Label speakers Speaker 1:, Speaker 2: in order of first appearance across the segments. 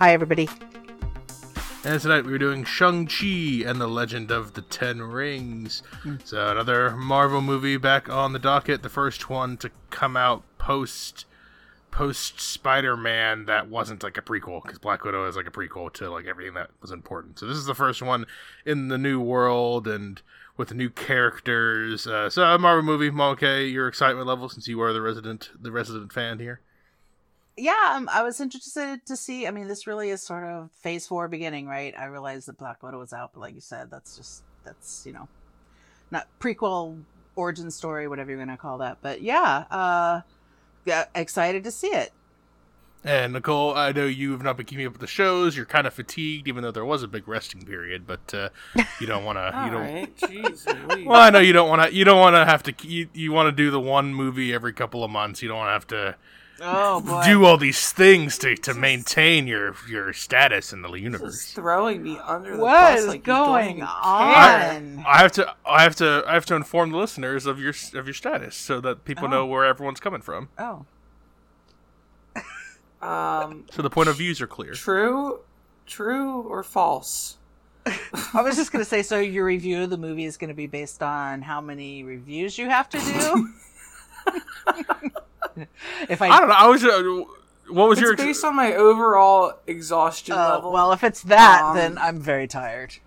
Speaker 1: Hi, everybody.
Speaker 2: And tonight we're doing Shang-Chi and the Legend of the Ten Rings. So another Marvel movie back on the docket. The first one to come out post post Spider-Man that wasn't like a prequel because Black Widow is like a prequel to like everything that was important. So this is the first one in the new world and with the new characters. Uh, so a Marvel movie, Mama Kay, your excitement level since you are the resident the resident fan here.
Speaker 1: Yeah, um, I was interested to see. I mean, this really is sort of phase four beginning, right? I realized that Black Widow was out, but like you said, that's just that's you know, not prequel origin story, whatever you're gonna call that. But yeah, uh, yeah, excited to see it.
Speaker 2: And Nicole, I know you have not been keeping up with the shows. You're kind of fatigued, even though there was a big resting period. But uh, you don't want to. you don't.
Speaker 3: right, jeez.
Speaker 2: Well, I know you don't want to. You don't want to have to. You, you want to do the one movie every couple of months. You don't want to have to
Speaker 1: Oh boy,
Speaker 2: do all these things to, to maintain your your status in the
Speaker 3: This is
Speaker 2: universe.
Speaker 3: throwing me under the
Speaker 1: what
Speaker 3: bus
Speaker 1: is
Speaker 3: like you don't
Speaker 1: going
Speaker 3: even
Speaker 1: on?
Speaker 3: care.
Speaker 2: I have to. I have to. I have to inform the listeners of your of your status so that people
Speaker 1: Oh.
Speaker 2: know where everyone's coming from.
Speaker 1: Oh,
Speaker 3: Um,
Speaker 2: So the point of views are clear.
Speaker 3: true, true or false?
Speaker 1: I was just gonna say. So your review of the movie is gonna be based on how many reviews you have to do. if I,
Speaker 2: I don't know. I was. Uh, what was
Speaker 3: It's
Speaker 2: your? ex-
Speaker 3: based on my overall exhaustion
Speaker 1: oh,
Speaker 3: level.
Speaker 1: well, if it's that,
Speaker 3: Um,
Speaker 1: then I'm very tired.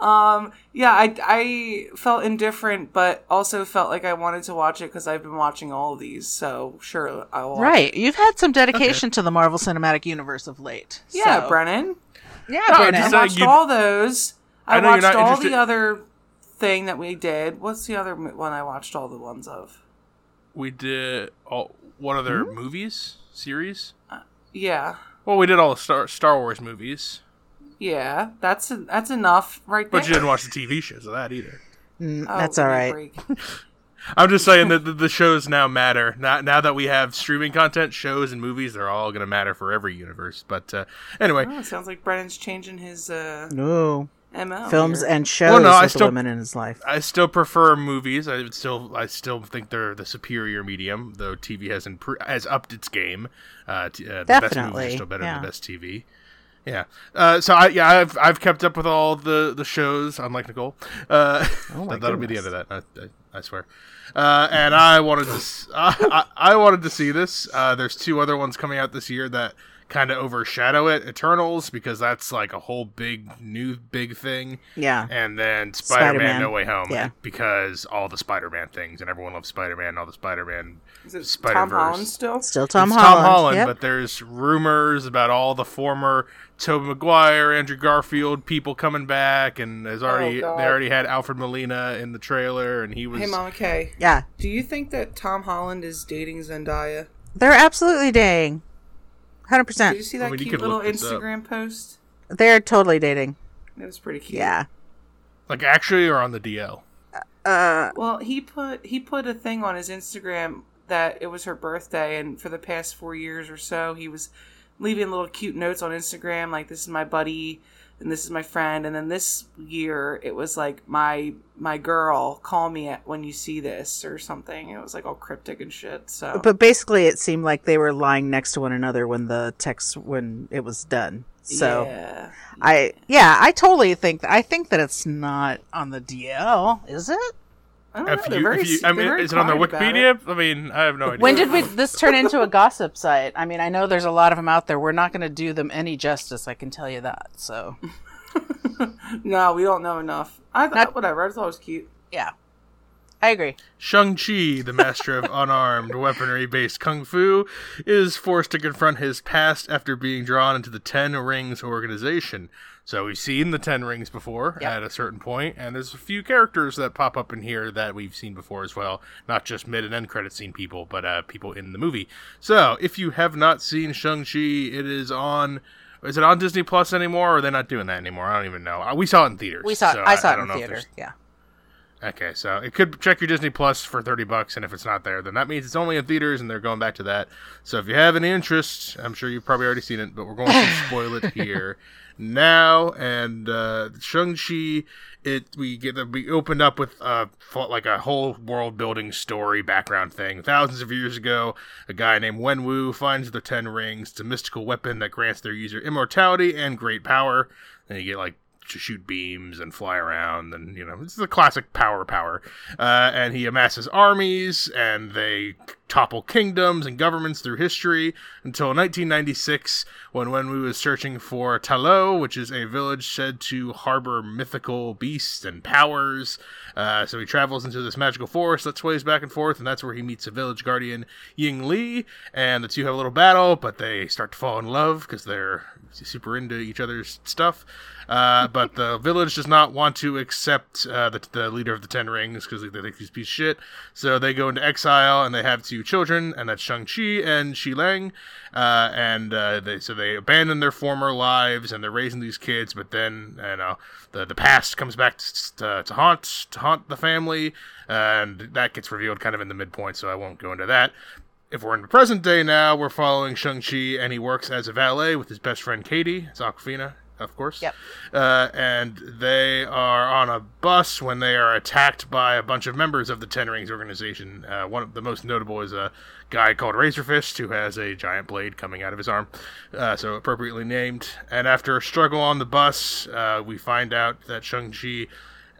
Speaker 3: Um, yeah, I, I felt indifferent, but also felt like I wanted to watch it because I've been watching all of these. So sure, I will. watch
Speaker 1: Right. You've had some dedication to the Marvel Cinematic Universe of late.
Speaker 3: Yeah,
Speaker 1: so-
Speaker 3: Brennan.
Speaker 1: Yeah,
Speaker 2: No,
Speaker 1: Brennan.
Speaker 3: I
Speaker 2: Uh,
Speaker 3: watched all those. I,
Speaker 2: I
Speaker 3: watched all
Speaker 2: interested-
Speaker 3: the other thing that we did. What's the other one I watched all the ones of?
Speaker 2: we did all what other movies series?
Speaker 3: Yeah,
Speaker 2: Well, we did all the Star Star Wars movies,
Speaker 3: yeah. That's that's enough right there.
Speaker 2: but you didn't watch the TV shows of that either.
Speaker 1: Mm,
Speaker 3: Oh,
Speaker 1: that's
Speaker 3: give
Speaker 1: all
Speaker 3: me a
Speaker 1: right.
Speaker 3: break.
Speaker 2: I'm just saying that the, the shows now matter. Now, now that we have streaming content, shows and movies, they're all going to matter for every universe. But uh, anyway,
Speaker 3: Oh, it sounds like Brennan's changing his uh,
Speaker 1: No.
Speaker 3: MO.
Speaker 1: Films
Speaker 3: here.
Speaker 1: and shows
Speaker 2: Well, no, I still-
Speaker 1: women in his life.
Speaker 2: I still prefer movies. I still, I still think they're the superior medium. Though TV has impro- has upped its game. Uh, t- uh, the best movies are
Speaker 1: Definitely,
Speaker 2: still better than the best TV. Yeah. Uh, so I, yeah, I've I've kept up with all the the shows. Unlike Nicole. Uh,
Speaker 1: Oh my
Speaker 2: that, that'll be the end of that. I, I, I swear. Uh, and I wanted to, s- I, I, I wanted to see this. Uh, there's two other ones coming out this year that kind of overshadow it. Eternals because that's like a whole big new big thing
Speaker 1: Yeah.
Speaker 2: and then Spider-Man,
Speaker 1: Spider-Man.
Speaker 2: No Way Home,
Speaker 1: Yeah.
Speaker 2: because all the Spider-Man things, and everyone loves Spider-Man. And all the Spider-Man.
Speaker 3: Is it Tom
Speaker 2: Spider-Verse.
Speaker 3: Holland still?
Speaker 1: Still Tom
Speaker 2: it's
Speaker 1: Holland.
Speaker 2: Tom Holland,
Speaker 1: Yep.
Speaker 2: but there's rumors about all the former Tobey Maguire, Andrew Garfield people coming back, and there's oh, already
Speaker 3: God.
Speaker 2: they already had Alfred Molina in the trailer, and he was.
Speaker 3: Hey, Mama Kay.
Speaker 1: yeah.
Speaker 3: Do you think that Tom Holland is dating Zendaya?
Speaker 1: They're absolutely dating.
Speaker 3: Did you
Speaker 1: 100%.
Speaker 3: see that
Speaker 2: I mean,
Speaker 3: cute little
Speaker 2: look this up.
Speaker 3: Instagram post?
Speaker 1: They're totally dating.
Speaker 3: It was pretty cute.
Speaker 1: Yeah.
Speaker 2: like actually or on the DL.
Speaker 1: Uh,
Speaker 3: Well, he put he put a thing on his Instagram that it was her birthday, and for the past four years or so, he was leaving little cute notes on Instagram like "This is my buddy," and "This is my friend." And then this year, it was like "My my girl, call me at when you see this" or something. It was like all cryptic and shit. So,
Speaker 1: but basically, it seemed like they were lying next to one another when the text when it was done. So
Speaker 3: yeah.
Speaker 1: I, yeah, I totally think I think that it's not on the DL, is it?
Speaker 3: I know.
Speaker 2: If you,
Speaker 3: very
Speaker 2: if you,
Speaker 3: s-
Speaker 2: I
Speaker 3: they're
Speaker 2: mean, is it on their Wikipedia? I mean, I have no idea.
Speaker 1: When did we this turn into a gossip site? I mean, I know there's a lot of them out there. We're not going to do them any justice. I can tell you that. So.
Speaker 3: No, we don't know enough. I thought
Speaker 1: Not-
Speaker 3: whatever. I thought it was cute.
Speaker 1: yeah, I agree.
Speaker 2: Shang-Chi, the master of unarmed weaponry-based kung fu, is forced to confront his past after being drawn into the Ten Rings organization. So we've seen the Ten Rings before
Speaker 1: Yep.
Speaker 2: at a certain point, and there's a few characters that pop up in here that we've seen before as well. Not just mid and end credit scene people, but uh, people in the movie. So if you have not seen Shang-Chi, it is on... Is it on Disney Plus anymore, or are they not doing that anymore? I don't even know. Uh, We saw it in theaters.
Speaker 1: We saw.
Speaker 2: so
Speaker 1: I saw it
Speaker 2: don't
Speaker 1: in
Speaker 2: know if
Speaker 1: theater. Yeah.
Speaker 2: Okay, so it could check your Disney Plus for thirty bucks, and if it's not there, then that means it's only in theaters, and they're going back to that. So if you have any interest, I'm sure you've probably already seen it, but we're going to spoil it here now. And uh, Shang Chi, it we get we opened up with uh like a whole world building story background thing. Thousands of years ago, a guy named Wen Wu finds the Ten Rings. It's a mystical weapon that grants their user immortality and great power. And you get like to shoot beams and fly around, and you know it's the classic power power. Uh, and he amasses armies, and they topple kingdoms and governments through history until 1996, when Wenwu was searching for Ta Lo, which is a village said to harbor mythical beasts and powers. Uh, so he travels into this magical forest that sways back and forth, and that's where he meets a village guardian, Ying Li, and the two have a little battle, but they start to fall in love because they're super into each other's stuff. Uh, but the village does not want to accept uh, the, the leader of the Ten Rings because they think he's piece of shit. So they go into exile and they have two children, and that's Shang Chi and Xialing. Uh, and uh, they so they abandon their former lives and they're raising these kids. But then you know the the past comes back to, to haunt to haunt the family, and that gets revealed kind of in the midpoint. So I won't go into that if we're in the present day now, we're following Shang-Chi, and he works as a valet with his best friend Katie. It's Awkwafina of course.
Speaker 1: Yep.
Speaker 2: Uh, and they are on a bus when they are attacked by a bunch of members of the Ten Rings organization. Uh, one of the most notable is a guy called Razor Fist who has a giant blade coming out of his arm, uh, so appropriately named. And after a struggle on the bus, uh, we find out that Shang Chi.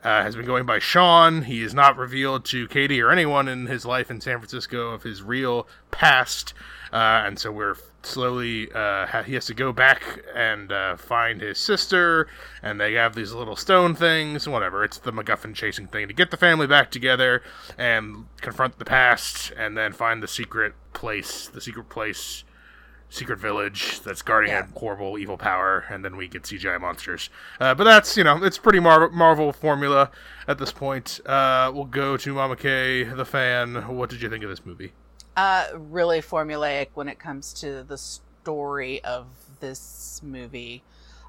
Speaker 2: Uh, has been going by Sean. He is not revealed to Katie or anyone in his life in San Francisco of his real past, uh, and so we're slowly uh, he has to go back and uh, find his sister and they have these little stone things whatever it's the macguffin chasing thing to get the family back together and confront the past and then find the secret place the secret place secret village that's guarding yeah. a horrible evil power and then we get cgi monsters uh, but that's you know it's pretty Mar- marvel formula at this point uh, we'll go to mama k the fan what did you think of this movie
Speaker 1: uh, really formulaic when it comes to the story of this movie.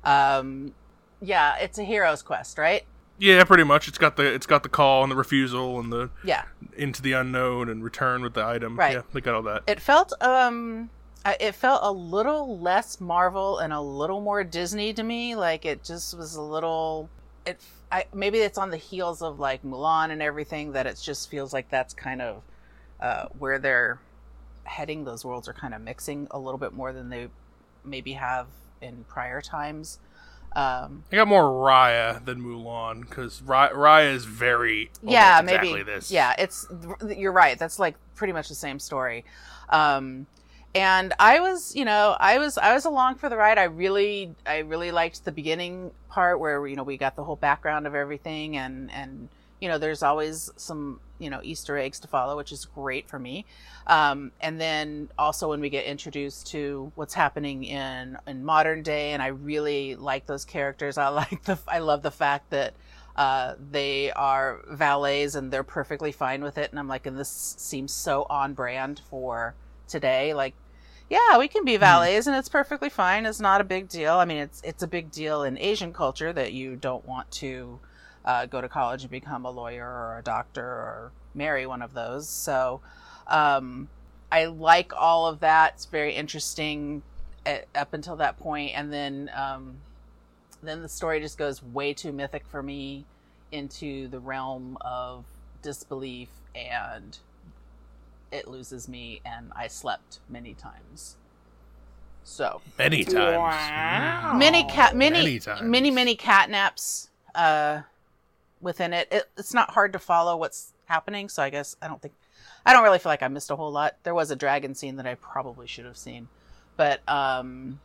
Speaker 1: Um, yeah, it's a hero's quest, right?
Speaker 2: Yeah, pretty much. It's got the it's got the call and the refusal and the
Speaker 1: yeah
Speaker 2: into the unknown and return with the item.
Speaker 1: Right.
Speaker 2: Yeah, they got all that.
Speaker 1: It felt um it felt a little less Marvel and a little more Disney to me. Like it just was a little it I maybe it's on the heels of like Mulan and everything that it just feels like that's kind of uh, where they're heading. Those worlds are kind of mixing a little bit more than they maybe have in prior times. Um,
Speaker 2: I got more Raya than Mulan because Raya is very
Speaker 1: yeah
Speaker 2: exactly
Speaker 1: maybe
Speaker 2: this.
Speaker 1: yeah it's you're right that's like pretty much the same story. Um, and I was, you know, I was, I was along for the ride. I really, I really liked the beginning part where, you know, we got the whole background of everything and, and, you know, there's always some, you know, Easter eggs to follow, which is great for me. Um, and then also when we get introduced to what's happening in in modern day, and I really like those characters. I like the, I love the fact that uh, they are valets and they're perfectly fine with it. And I'm like, and this seems so on brand for today. Like, yeah, we can be hmm. valets and it's perfectly fine. It's not a big deal. I mean, it's it's a big deal in Asian culture that you don't want to uh, go to college and become a lawyer or a doctor or marry one of those. So um, I like all of that. It's very interesting at, up until that point, and then um, then the story just goes way too mythic for me into the realm of disbelief, and it loses me, and I slept many times. So
Speaker 2: many times,
Speaker 1: wow. many cat, many, many, times. many, many cat naps. Uh, within it. it. It's not hard to follow what's happening, so I guess I don't think I don't really feel like I missed a whole lot. There was a dragon scene that I probably should have seen. But um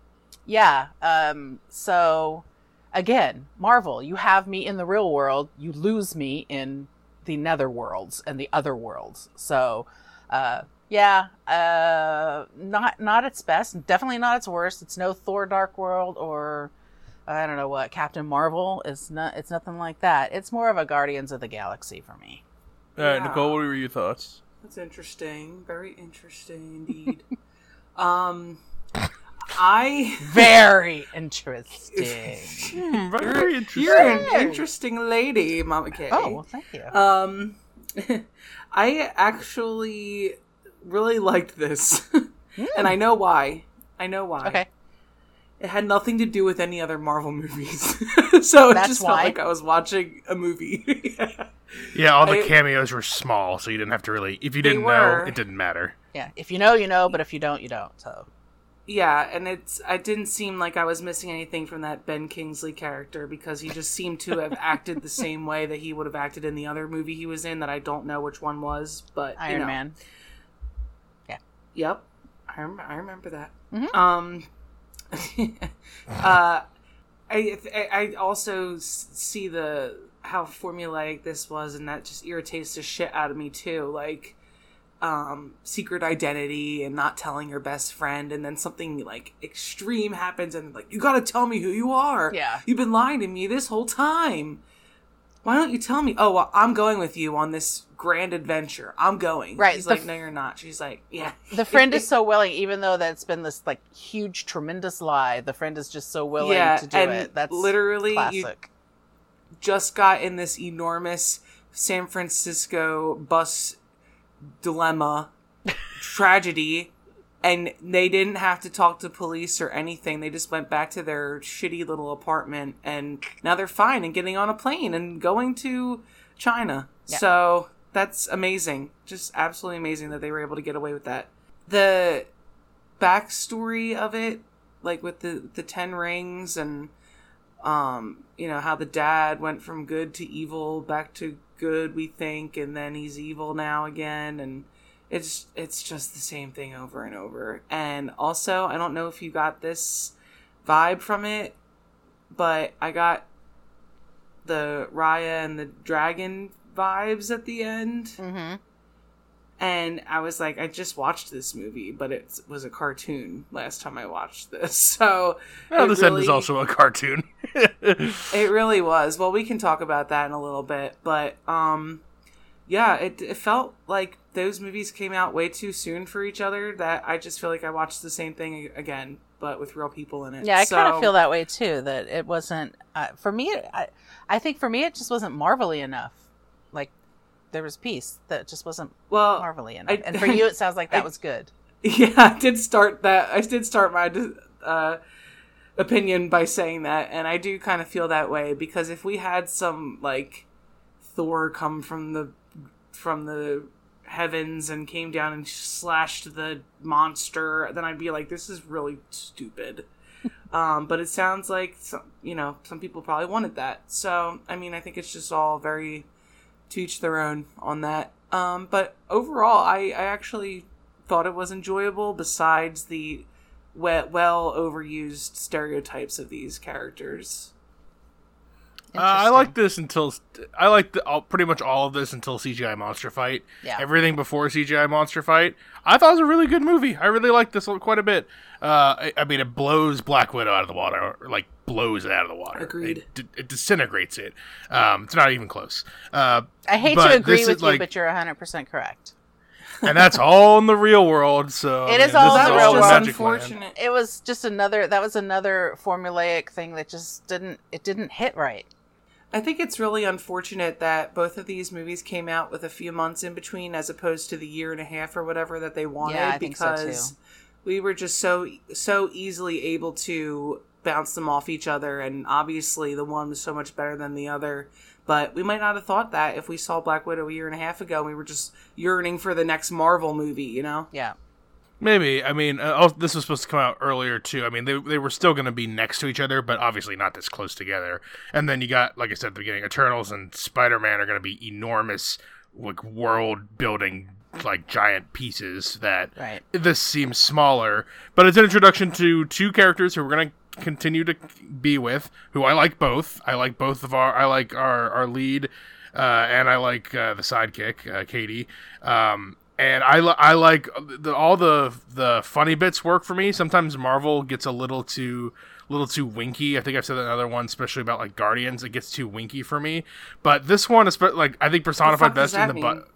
Speaker 1: yeah, um so again, Marvel, you have me in the real world, you lose me in the nether worlds and the other worlds. So uh yeah, uh not not its best, definitely not its worst. It's no Thor Dark World or I don't know what Captain Marvel. It's not. It's nothing like that. It's more of a Guardians of the Galaxy for me.
Speaker 2: All right, yeah. Nicole, what were your thoughts?
Speaker 3: That's interesting. Very interesting indeed. um, I
Speaker 1: Very interesting.
Speaker 2: Hmm, very interesting.
Speaker 3: you're an interesting lady, Mama K.
Speaker 1: oh, well, thank you.
Speaker 3: Um, I actually really liked this, and I hmm. know why. I know why.
Speaker 1: okay.
Speaker 3: It had nothing to do with any other Marvel movies, so it
Speaker 1: That's
Speaker 3: just
Speaker 1: why?
Speaker 3: felt like I was watching a movie.
Speaker 2: Yeah, all the
Speaker 3: I-
Speaker 2: cameos were small, so you didn't have to really. If you didn't
Speaker 3: were.
Speaker 2: know, it didn't matter.
Speaker 1: Yeah. If you know, you know, but if you don't, you don't. So.
Speaker 3: Yeah, and it's I didn't seem like I was missing anything from that Ben Kingsley character because he just seemed to have acted the same way that he would have acted in the other movie he was in that I don't know which one was, but you
Speaker 1: Iron
Speaker 3: know.
Speaker 1: Man. Yeah.
Speaker 3: Yep, I, rem- I remember that.
Speaker 1: Mhm.
Speaker 3: Um, uh, I I also see the how formulaic this was, and that just irritates the shit out of me too. Like, um, secret identity and not telling your best friend, and then something like extreme happens, and like you got to tell me who you are.
Speaker 1: Yeah.
Speaker 3: you've been lying to me this whole time. Why don't you tell me? Oh, well, I'm going with you on this grand adventure. I'm going.
Speaker 1: Right,
Speaker 3: He's
Speaker 1: the
Speaker 3: like,
Speaker 1: f-
Speaker 3: no, you're not. She's like, yeah.
Speaker 1: The friend is so willing, even though that's been this like huge, tremendous lie. The friend is just so willing
Speaker 3: Yeah,
Speaker 1: to do
Speaker 3: and
Speaker 1: it. That's
Speaker 3: literally
Speaker 1: classic.
Speaker 3: just got in this enormous San Francisco bus dilemma tragedy and they didn't have to talk to police or anything. They just went back to their shitty little apartment and now they're fine and getting on a plane and going to China.
Speaker 1: Yeah.
Speaker 3: So that's amazing. Just absolutely amazing that they were able to get away with that. The backstory of it, like with the the ten rings and um, you know, how the dad went from good to evil back to good, we think, and then he's evil now again, and it's it's just the same thing over and over. And also, I don't know if you got this vibe from it, but I got the Raya and the dragon vibes at the end.
Speaker 1: Mm-hmm.
Speaker 3: And I was like, I just watched this movie, but it was a cartoon last time I watched this. So
Speaker 2: Well, this end is also a cartoon.
Speaker 3: It really was. Well, we can talk about that in a little bit, but um yeah, it it felt like those movies came out way too soon for each other that I just feel like I watched the same thing again, but with real people in it.
Speaker 1: Yeah, I kind of feel that way too. That it wasn't uh, for me. I, I think for me, it just wasn't marvelly enough. Like there was peace that just wasn't
Speaker 3: Well,
Speaker 1: marvelly enough.
Speaker 3: I-
Speaker 1: and for you, it sounds like that
Speaker 3: I-
Speaker 1: was good.
Speaker 3: Yeah, I did start that. I did start my uh, opinion by saying that, and I do kind of feel that way because if we had some like Thor come from the from the heavens and came down and slashed the monster, then I'd be like, this is really stupid. um, but it sounds like some, you know some people probably wanted that. So I mean, I think it's just all very to each their own on that. Um, but overall, I, I actually thought it was enjoyable. Besides the well, well overused stereotypes of these characters.
Speaker 2: Uh, I like this until I like the, all, pretty much all of this until CGI monster fight.
Speaker 1: Yeah.
Speaker 2: Everything before CGI monster fight, I thought it was a really good movie. I really liked this quite a bit. Uh, I, I mean, it blows Black Widow out of the water, or, like blows it out of the water.
Speaker 3: Agreed.
Speaker 2: It, d- it disintegrates it. Um, it's not even close. Uh,
Speaker 1: I hate to agree with you,
Speaker 2: like-
Speaker 1: but you're 100 percent correct.
Speaker 2: and that's all in the real world. So
Speaker 1: it is
Speaker 2: I
Speaker 1: all
Speaker 2: this
Speaker 1: in the real world.
Speaker 2: Magic Land.
Speaker 3: unfortunate.
Speaker 1: It was just another. That was another formulaic thing that just didn't. It didn't hit right.
Speaker 3: I think it's really unfortunate that both of these movies came out with a few months in between, as opposed to the year and a half or whatever that they wanted.
Speaker 1: Yeah, I think so,
Speaker 3: because
Speaker 1: too.
Speaker 3: we were just so so easily able to bounce them off each other, and obviously the one was so much better than the other. But we might not have thought that if we saw Black Widow a year and a half ago. and We were just yearning for the next Marvel movie, you know.
Speaker 1: Yeah.
Speaker 2: Maybe. I mean, uh, oh, this was supposed to come out earlier too. I mean, they they were still going to be next to each other, but obviously not this close together. And then you got, like I said at the beginning, Eternals and Spider Man are going to be enormous, like world building, like giant pieces. That
Speaker 1: Right.
Speaker 2: this seems smaller, but it's an introduction to two characters who we're going to continue to be with. Who I like both. I like both of our. I like our our lead, uh, and I like uh, the sidekick, uh, Katie. Um, and I, li- I like the, all the the funny bits work for me. Sometimes Marvel gets a little too little too winky. I think I've said that in another one, especially about like Guardians. It gets too winky for me. But this one, is like I think personified best in the butt.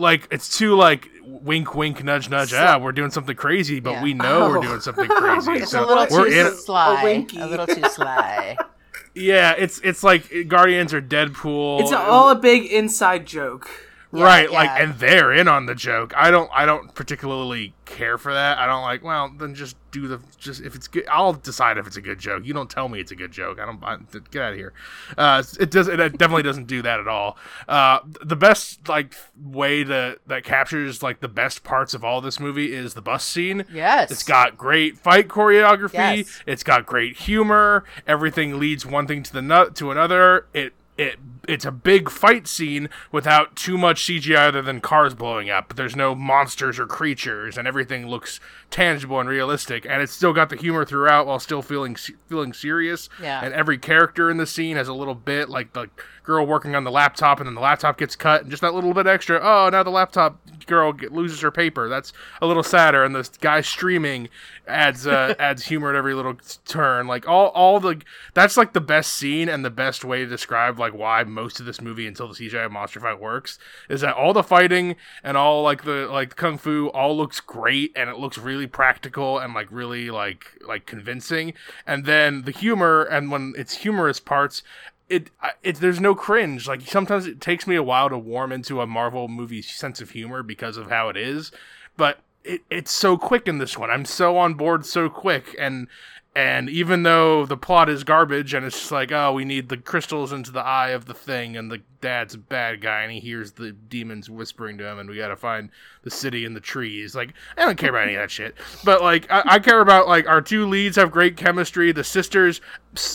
Speaker 3: Mean?
Speaker 2: like it's too like wink wink nudge nudge
Speaker 1: So-
Speaker 2: ah we're doing something crazy but
Speaker 1: Yeah.
Speaker 2: we know we're
Speaker 3: Oh.
Speaker 2: doing something crazy
Speaker 1: It's
Speaker 2: so
Speaker 1: a little
Speaker 2: we're
Speaker 1: too
Speaker 2: in
Speaker 1: sly.
Speaker 3: a winky.
Speaker 1: A little too sly.
Speaker 2: yeah it's it's like guardians or deadpool
Speaker 3: It's all a big inside joke.
Speaker 1: Yeah,
Speaker 2: right like and they're in on the joke i don't i don't particularly care for that i don't like well then just do the just if it's good i'll decide if it's a good joke you don't tell me it's a good joke i don't I, get out of here uh it does it definitely doesn't do that at all uh the best like way to that captures like the best parts of all this movie is the bus scene
Speaker 1: Yes.
Speaker 2: it's got great fight choreography.
Speaker 1: Yes.
Speaker 2: It's got great humor. Everything leads one thing to the nut to another. It it it's a big fight scene without too much CGI other than cars blowing up. There's no monsters or creatures, and everything looks tangible and realistic. And it's still got the humor throughout while still feeling feeling serious.
Speaker 1: Yeah.
Speaker 2: And every character in the scene has a little bit like the girl working on the laptop, and then the laptop gets cut, and just that little bit extra. Oh, now the laptop girl get, loses her paper. That's a little sadder. And the guy streaming adds uh, adds humor at every little turn. Like all all the that's like the best scene and the best way to describe like why most of this movie until the CGI monster fight works is that all the fighting and all like the like kung fu all looks great and it looks really practical and like really like like convincing. And then the humor and when it's humorous parts it, it there's no cringe. Like sometimes it takes me a while to warm into a Marvel movie sense of humor because of how it is, but it, it's so quick in this one. I'm so on board so quick, and and even though the plot is garbage and it's just like oh we need the crystals into the eye of the thing and the dad's a bad guy and he hears the demons whispering to him and we gotta find the city in the trees like i don't care about any of that shit but like i, I care about like our two leads have great chemistry the sisters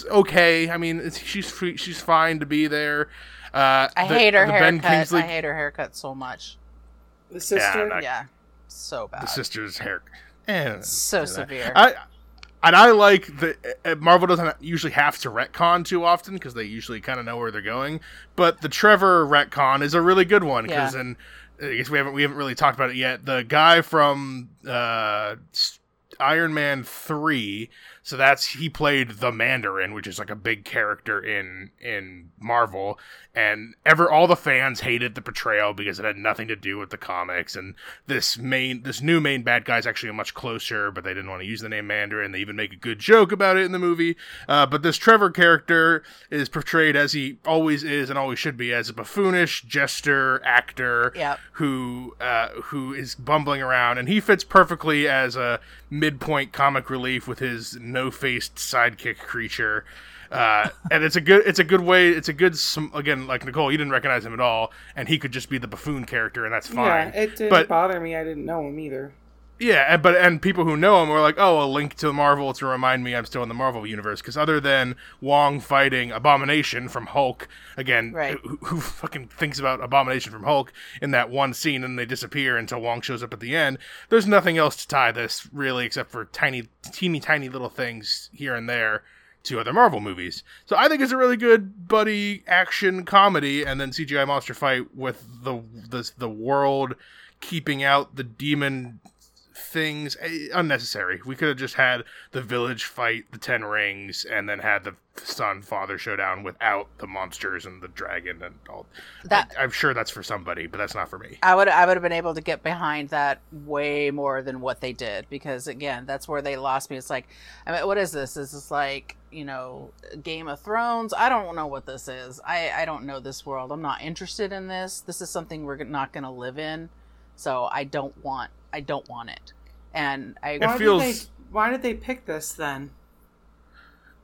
Speaker 2: okay i mean it's, she's she's fine to be there uh
Speaker 1: I
Speaker 2: the-
Speaker 1: hate her
Speaker 2: the Ben
Speaker 1: haircut.
Speaker 2: Kingsley-
Speaker 1: I hate her haircut so much.
Speaker 3: The sister.
Speaker 2: I-
Speaker 1: yeah. So bad.
Speaker 2: the sister's hair eh,
Speaker 1: so severe.
Speaker 2: I and I like that uh, Marvel doesn't usually have to retcon too often because they usually kind of know where they're going. But the Trevor retcon is a really good one because
Speaker 1: Yeah.
Speaker 2: I guess we haven't we haven't really talked about it yet. The guy from uh, Iron Man three, so that's he played the Mandarin, which is like a big character in in Marvel, and ever all the fans hated the portrayal because it had nothing to do with the comics. And this main this new main bad guy is actually much closer but they didn't want to use the name mandarin. They even make a good joke about it in the movie. Uh, but this trevor character is portrayed as he always is and always should be as a buffoonish jester actor
Speaker 1: Yep.
Speaker 2: who uh, who is bumbling around. And he fits perfectly as a midpoint comic relief with his no-faced sidekick creature uh, and it's a good it's a good way it's a good sm- again like Nicole you didn't recognize him at all and he could just be the buffoon character and that's fine
Speaker 3: Yeah, it didn't
Speaker 2: but
Speaker 3: bother me. I didn't know him either.
Speaker 2: Yeah, and, but and people who know him were like, "Oh, a link to Marvel to remind me I'm still in the Marvel universe." Because other than Wong fighting Abomination from Hulk again,
Speaker 1: Right.
Speaker 2: who, who fucking thinks about Abomination from Hulk in that one scene and they disappear until Wong shows up at the end? There's nothing else to tie this really except for tiny, teeny, tiny little things here and there to other Marvel movies. So I think it's a really good buddy action comedy, and then CGI monster fight with the the the world keeping out the demon things eh, unnecessary. We could have just had the village fight the ten rings and then had the son father showdown without the monsters and the dragon and all.
Speaker 1: That-
Speaker 2: I, am sure that's for somebody, but that's not for me.
Speaker 1: I would I would have been able to get behind that way more than what they did because again that's where they lost me. It's like I mean what is this? Is this like you know Game of Thrones? I don't know what this is. I I don't know this world. I'm not interested in this. This is something we're not going to live in. So I don't want I don't want it. And I
Speaker 3: Why
Speaker 2: feels-
Speaker 3: did they? Why did they pick this then?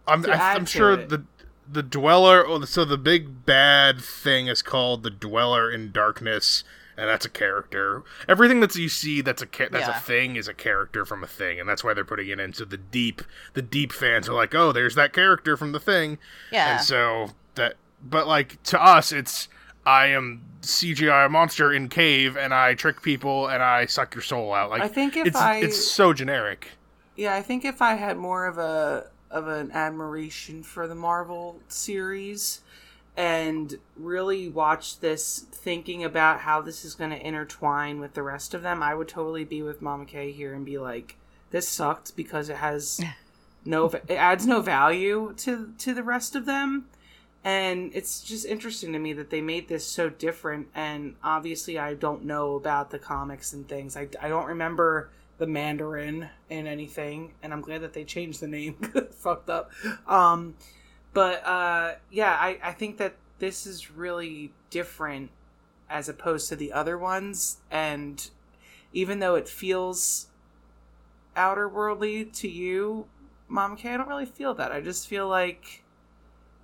Speaker 2: I'm, I, I'm sure
Speaker 3: it.
Speaker 2: the the dweller. oh, So the big bad thing is called the dweller in darkness, and that's a character. Everything that you see that's a that's
Speaker 1: Yeah.
Speaker 2: a thing is a character from a thing, and that's why they're putting it into the deep. The deep fans are like, oh, there's that character from the thing,
Speaker 1: yeah.
Speaker 2: and so that. But like to us, it's I am CGI monster in cave, and I trick people, and I suck your soul out. Like
Speaker 3: I think if
Speaker 2: it's
Speaker 3: I-
Speaker 2: it's so generic.
Speaker 3: Yeah, I think if I had more of a of an admiration for the Marvel series and really watched this thinking about how this is going to intertwine with the rest of them, I would totally be with Mama K here and be like, this sucked because it has no it adds no value to to the rest of them and it's just interesting to me that they made this so different and obviously i don't know about the comics and things. I, I don't remember the mandarin in anything and i'm glad that they changed the name fucked up. Um but uh yeah i i think that this is really different as opposed to the other ones and even though it feels outer worldly to you mom i don't really feel that. I just feel like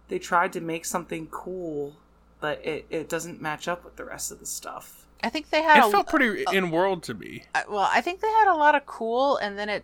Speaker 3: they tried to make something cool, but it, it doesn't match up with the rest of the stuff.
Speaker 1: I think they had
Speaker 2: It
Speaker 1: a,
Speaker 2: felt pretty in world to me.
Speaker 1: I- well i think they had a lot of cool and then it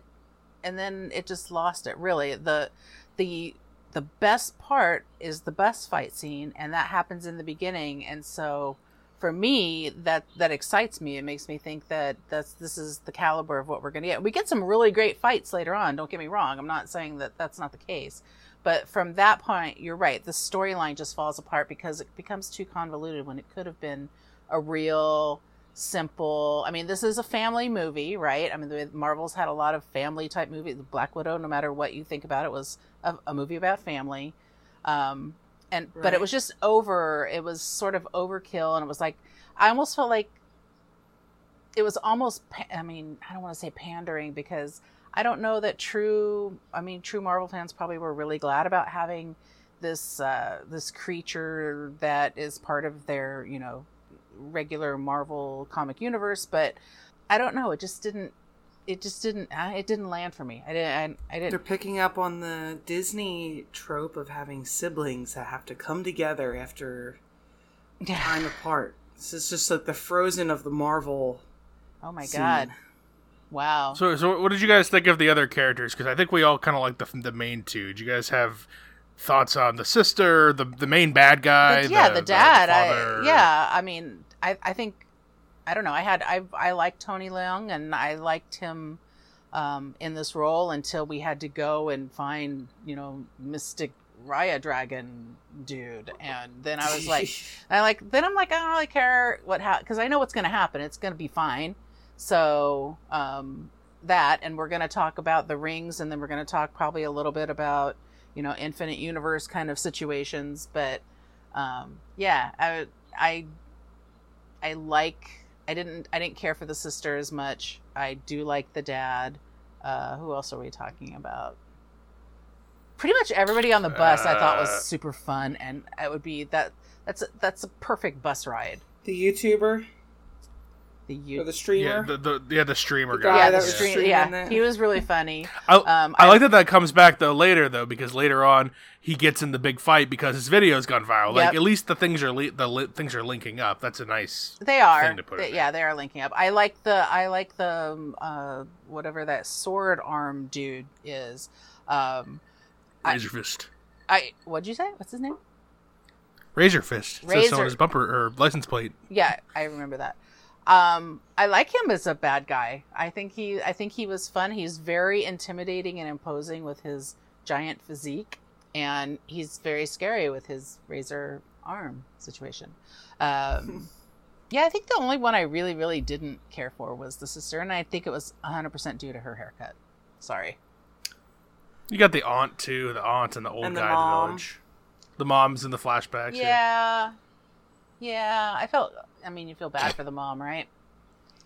Speaker 1: and then it just lost it really the the the best part is the bus fight scene and that happens in the beginning and so for me that that excites me it makes me think that that's this is the caliber of what we're going to get we get some really great fights later on don't get me wrong i'm not saying that that's not the case but from that point you're right the storyline just falls apart because it becomes too convoluted when it could have been a real simple i mean this is a family movie right? I mean the marvel's had a lot of family type movies black widow no matter what you think about it was a, a movie about family. Um and but it was just over it was sort of overkill and it was like i almost felt like it was almost i mean i don't want to say pandering because i don't know that true i mean true marvel fans probably were really glad about having this uh this creature that is part of their you know regular marvel comic universe but i don't know it just didn't it just didn't uh, it didn't land for me i didn't i, I didn't.
Speaker 3: They're picking up on the Disney trope of having siblings that have to come together after time apart. This is just like the Frozen of the Marvel.
Speaker 1: oh my
Speaker 3: scene.
Speaker 1: god wow
Speaker 2: So, so what did you guys think of the other characters? Because I think we all kind of like the the main two. Did you guys have thoughts on the sister, the the main bad guy?
Speaker 1: The- yeah, the, dad.
Speaker 2: father?
Speaker 1: I, yeah, I mean, I, I think, I don't know. I had, I, I liked Tony Leung, and I liked him um, in this role until we had to go and find, you know, Mystic Raya Dragon dude, and then I was like, I like, then I'm like, I don't really care what ha because I know what's going to happen. It's going to be fine. So um, that, and we're going to talk about the rings, and then we're going to talk probably a little bit about, you know, infinite universe kind of situations. But um, yeah, I, I, I like. I didn't. I didn't care for the sister as much. I do like the dad. Uh, who else are we talking about? Pretty much everybody on the bus I thought was
Speaker 2: Uh,
Speaker 1: super fun, and it would be that. That's a, that's a perfect bus ride.
Speaker 3: the YouTuber
Speaker 1: The
Speaker 3: or the streamer.
Speaker 2: yeah, the, the yeah the streamer
Speaker 3: The
Speaker 2: guy.
Speaker 3: guy
Speaker 1: yeah,
Speaker 3: that
Speaker 1: the
Speaker 3: was
Speaker 1: stream,
Speaker 3: streaming
Speaker 1: yeah,
Speaker 3: that.
Speaker 1: he was really funny.
Speaker 2: I,
Speaker 1: Um,
Speaker 2: I
Speaker 1: I-
Speaker 2: like that that comes back though later though because later on he gets in the big fight because his video's gone viral. Like at least the things are li- the li- things are linking up. That's a nice.
Speaker 1: They are,
Speaker 2: thing to put
Speaker 1: They- yeah, they are linking up. I like the, I like the, um, uh, whatever that sword arm dude is. Um, I-
Speaker 2: Razor fist.
Speaker 1: I, what'd you say? What's his name?
Speaker 2: Razor fist. It says so on his bumper or license plate.
Speaker 1: Yeah, I remember that. Um, I like him as a bad guy. I think he, I think he was fun. He's very intimidating and imposing with his giant physique, and he's very scary with his razor arm situation. Um, yeah, I think the only one I really, really didn't care for was the sister, and I think it was 100% due to her haircut. Sorry.
Speaker 2: You got the aunt too, the aunt and the old
Speaker 3: And the
Speaker 2: guy in the village. The moms in the flashbacks.
Speaker 1: Yeah. Yeah, I felt. I mean, you feel bad for the mom, right?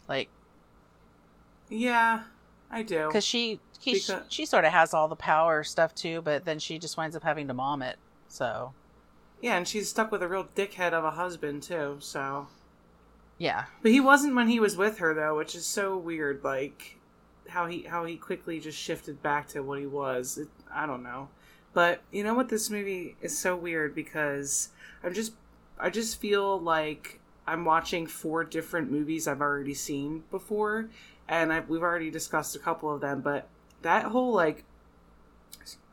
Speaker 1: Like,
Speaker 3: yeah, I do.
Speaker 1: because she he,
Speaker 3: Because-
Speaker 1: she sort of has all the power stuff too, but then she just winds up having to mom it. So
Speaker 3: Yeah, and she's stuck with a real dickhead of a husband too. So,
Speaker 1: yeah,
Speaker 3: but he wasn't when he was with her though, which is so weird. Like how he how he quickly just shifted back to what he was. It, I don't know, but you know what? This movie is so weird because I'm just I just feel like I'm watching four different movies I've already seen before, and I've, we've already discussed a couple of them. But that whole like,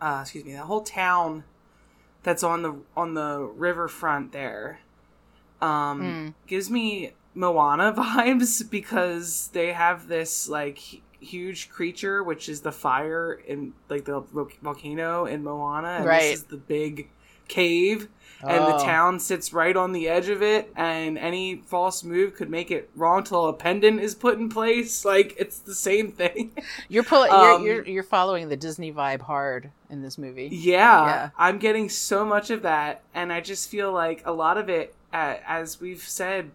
Speaker 3: uh, excuse me, that whole town that's on the on the riverfront there, um,
Speaker 1: Mm.
Speaker 3: gives me Moana vibes because they have this like huge creature, which is the fire in like the volcano in Moana, and
Speaker 1: Right.
Speaker 3: this is the big cave and the
Speaker 1: Oh.
Speaker 3: town sits right on the edge of it and any false move could make it wrong till a pendant is put in place like it's the same thing
Speaker 1: You're pulling.
Speaker 3: Um,
Speaker 1: you're, you're you're following the Disney vibe hard in this movie.
Speaker 3: yeah,
Speaker 1: Yeah.
Speaker 3: i'm getting so much of that and i just feel like a lot of it uh, as we've said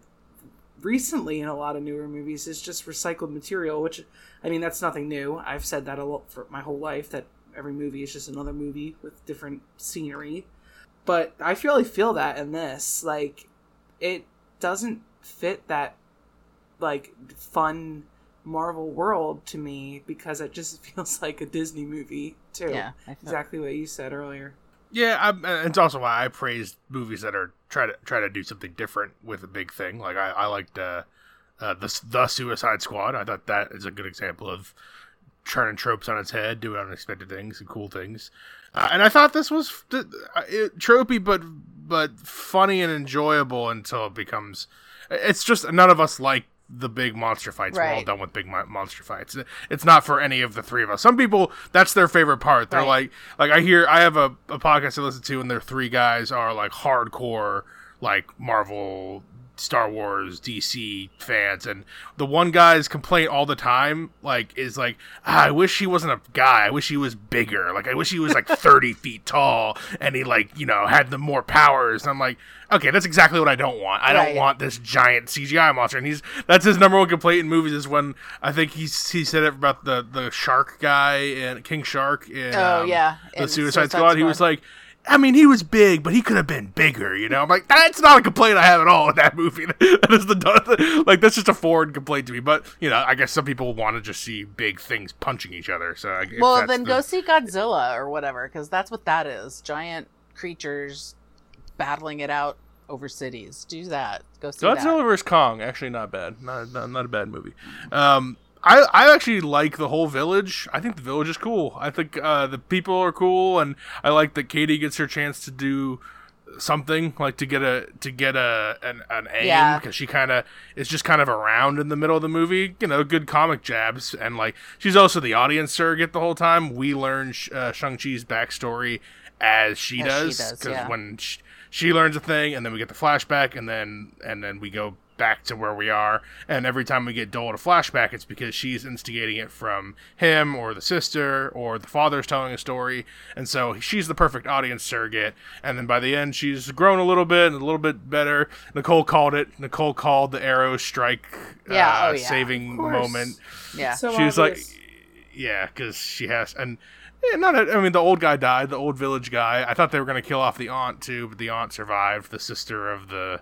Speaker 3: recently in a lot of newer movies is just recycled material which i mean that's nothing new i've said that a lot for my whole life that every movie is just another movie with different scenery but i really feel that in this like it doesn't fit that like fun marvel world to me because it just feels like a disney movie too
Speaker 1: Yeah, feel-
Speaker 3: exactly what you said earlier
Speaker 2: Yeah, I'm, it's also why I praised movies that are try to try to do something different with a big thing. Like I, I liked uh, uh, the the Suicide Squad. I thought that is a good example of turning tropes on its head, doing unexpected things and cool things. Uh, and I thought this was uh, it, tropey, but but funny and enjoyable until it becomes. It's just none of us like the big monster fights. We're all done with big mo- monster fights. It's not for any of the three of us. Some people that's their favorite part. They're
Speaker 1: Right.
Speaker 2: like like I hear I have a, a podcast I listen to and their three guys are like hardcore like Marvel Star Wars DC fans and the one guy's complaint all the time like is like ah, I wish he wasn't a guy. I wish he was bigger. Like I wish he was like 30 feet tall and he like you know had the more powers. And I'm like okay that's exactly what I don't want. I don't
Speaker 1: Right.
Speaker 2: want this giant CGI monster. And he's that's his number one complaint in movies is when I think he's he said it about the the shark guy and King Shark in
Speaker 1: Oh,
Speaker 2: um,
Speaker 1: yeah,
Speaker 2: the Suicide,
Speaker 1: Suicide
Speaker 2: Squad. He was like, I mean, he was big, but he could have been bigger. You know, I'm like, that's not a complaint I have at all in that movie. that is the like that's just a foreign complaint to me. But you know, I guess some people want to just see big things punching each other. So
Speaker 1: Well, then
Speaker 2: the-
Speaker 1: go see Godzilla or whatever, because that's what that is. Giant creatures battling it out over cities. Do that. Go see
Speaker 2: Godzilla
Speaker 1: that.
Speaker 2: vs Kong. Actually, not bad. Not, not not a bad movie. Um, I I actually like the whole village. I think the village is cool. I think uh, the people are cool, and I like that Katie gets her chance to do something like to get a to get a an, an aim
Speaker 1: Yeah.
Speaker 2: because she kind of is just kind of around in the middle of the movie you know good comic jabs and like she's also the audience surrogate the whole time we learn uh, shang-chi's backstory as she
Speaker 1: As
Speaker 2: does because
Speaker 1: yeah.
Speaker 2: when sh- she learns a thing and then we get the flashback and then and then we go back to where we are and every time we get Dole a flashback it's because she's instigating it from him or the sister or the father's telling a story and so she's the perfect audience surrogate. And then by the end she's grown a little bit and a little bit better. Nicole called it Nicole called the arrow strike
Speaker 1: Yeah,
Speaker 2: uh,
Speaker 1: oh, yeah.
Speaker 2: saving moment.
Speaker 1: Yeah.
Speaker 3: so
Speaker 2: she was like yeah because she has and yeah, not a, I mean the old guy died the old village guy. I thought they were gonna kill off the aunt too but the aunt survived. The sister of the, the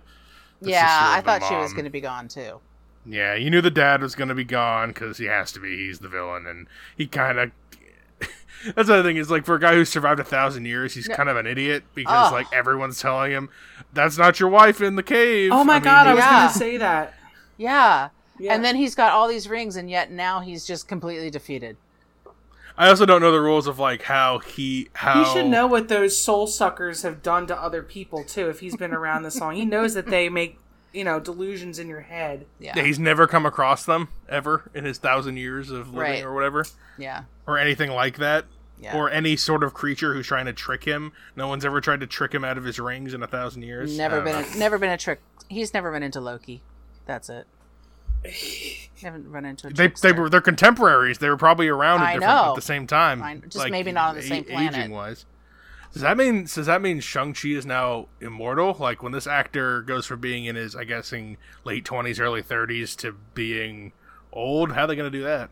Speaker 1: yeah, I
Speaker 2: of the
Speaker 1: thought she was going to be gone too.
Speaker 2: yeah you knew the dad was gonna be gone because he has to be he's the villain and he kind of that's the other thing is like for a guy who survived a thousand years he's
Speaker 1: No.
Speaker 2: kind of an idiot because
Speaker 1: Ugh.
Speaker 2: like everyone's telling him that's not your wife in the cave
Speaker 3: oh my
Speaker 2: mean,
Speaker 3: god i was
Speaker 1: Yeah.
Speaker 3: gonna say that
Speaker 1: Yeah.
Speaker 3: Yeah.
Speaker 1: And then he's got all these rings, and yet now he's just completely defeated.
Speaker 2: I also don't know the rules of like how he how
Speaker 3: He should know what those soul suckers have done to other people too. If he's been around this long, he knows that they make you know delusions in your head.
Speaker 1: Yeah.
Speaker 2: Yeah, he's never come across them ever in his thousand years of living
Speaker 1: Right.
Speaker 2: or whatever,
Speaker 1: yeah.
Speaker 2: or anything like that,
Speaker 1: Yeah.
Speaker 2: or any sort of creature who's trying to trick him. No one's ever tried to trick him out of his rings in a thousand years.
Speaker 1: Never been,
Speaker 2: know.
Speaker 1: a, never been a trick. He's never been into Loki. That's it. Haven't run into a
Speaker 2: They they were they're contemporaries. They were probably around
Speaker 1: I
Speaker 2: at at the same time.
Speaker 1: I- just maybe not on the same planet.
Speaker 2: Aging wise. Does that mean does that mean Shang Chi is now immortal? Like when this actor goes from being in his I guessing late twenties, early thirties to being old? How are they going to do that?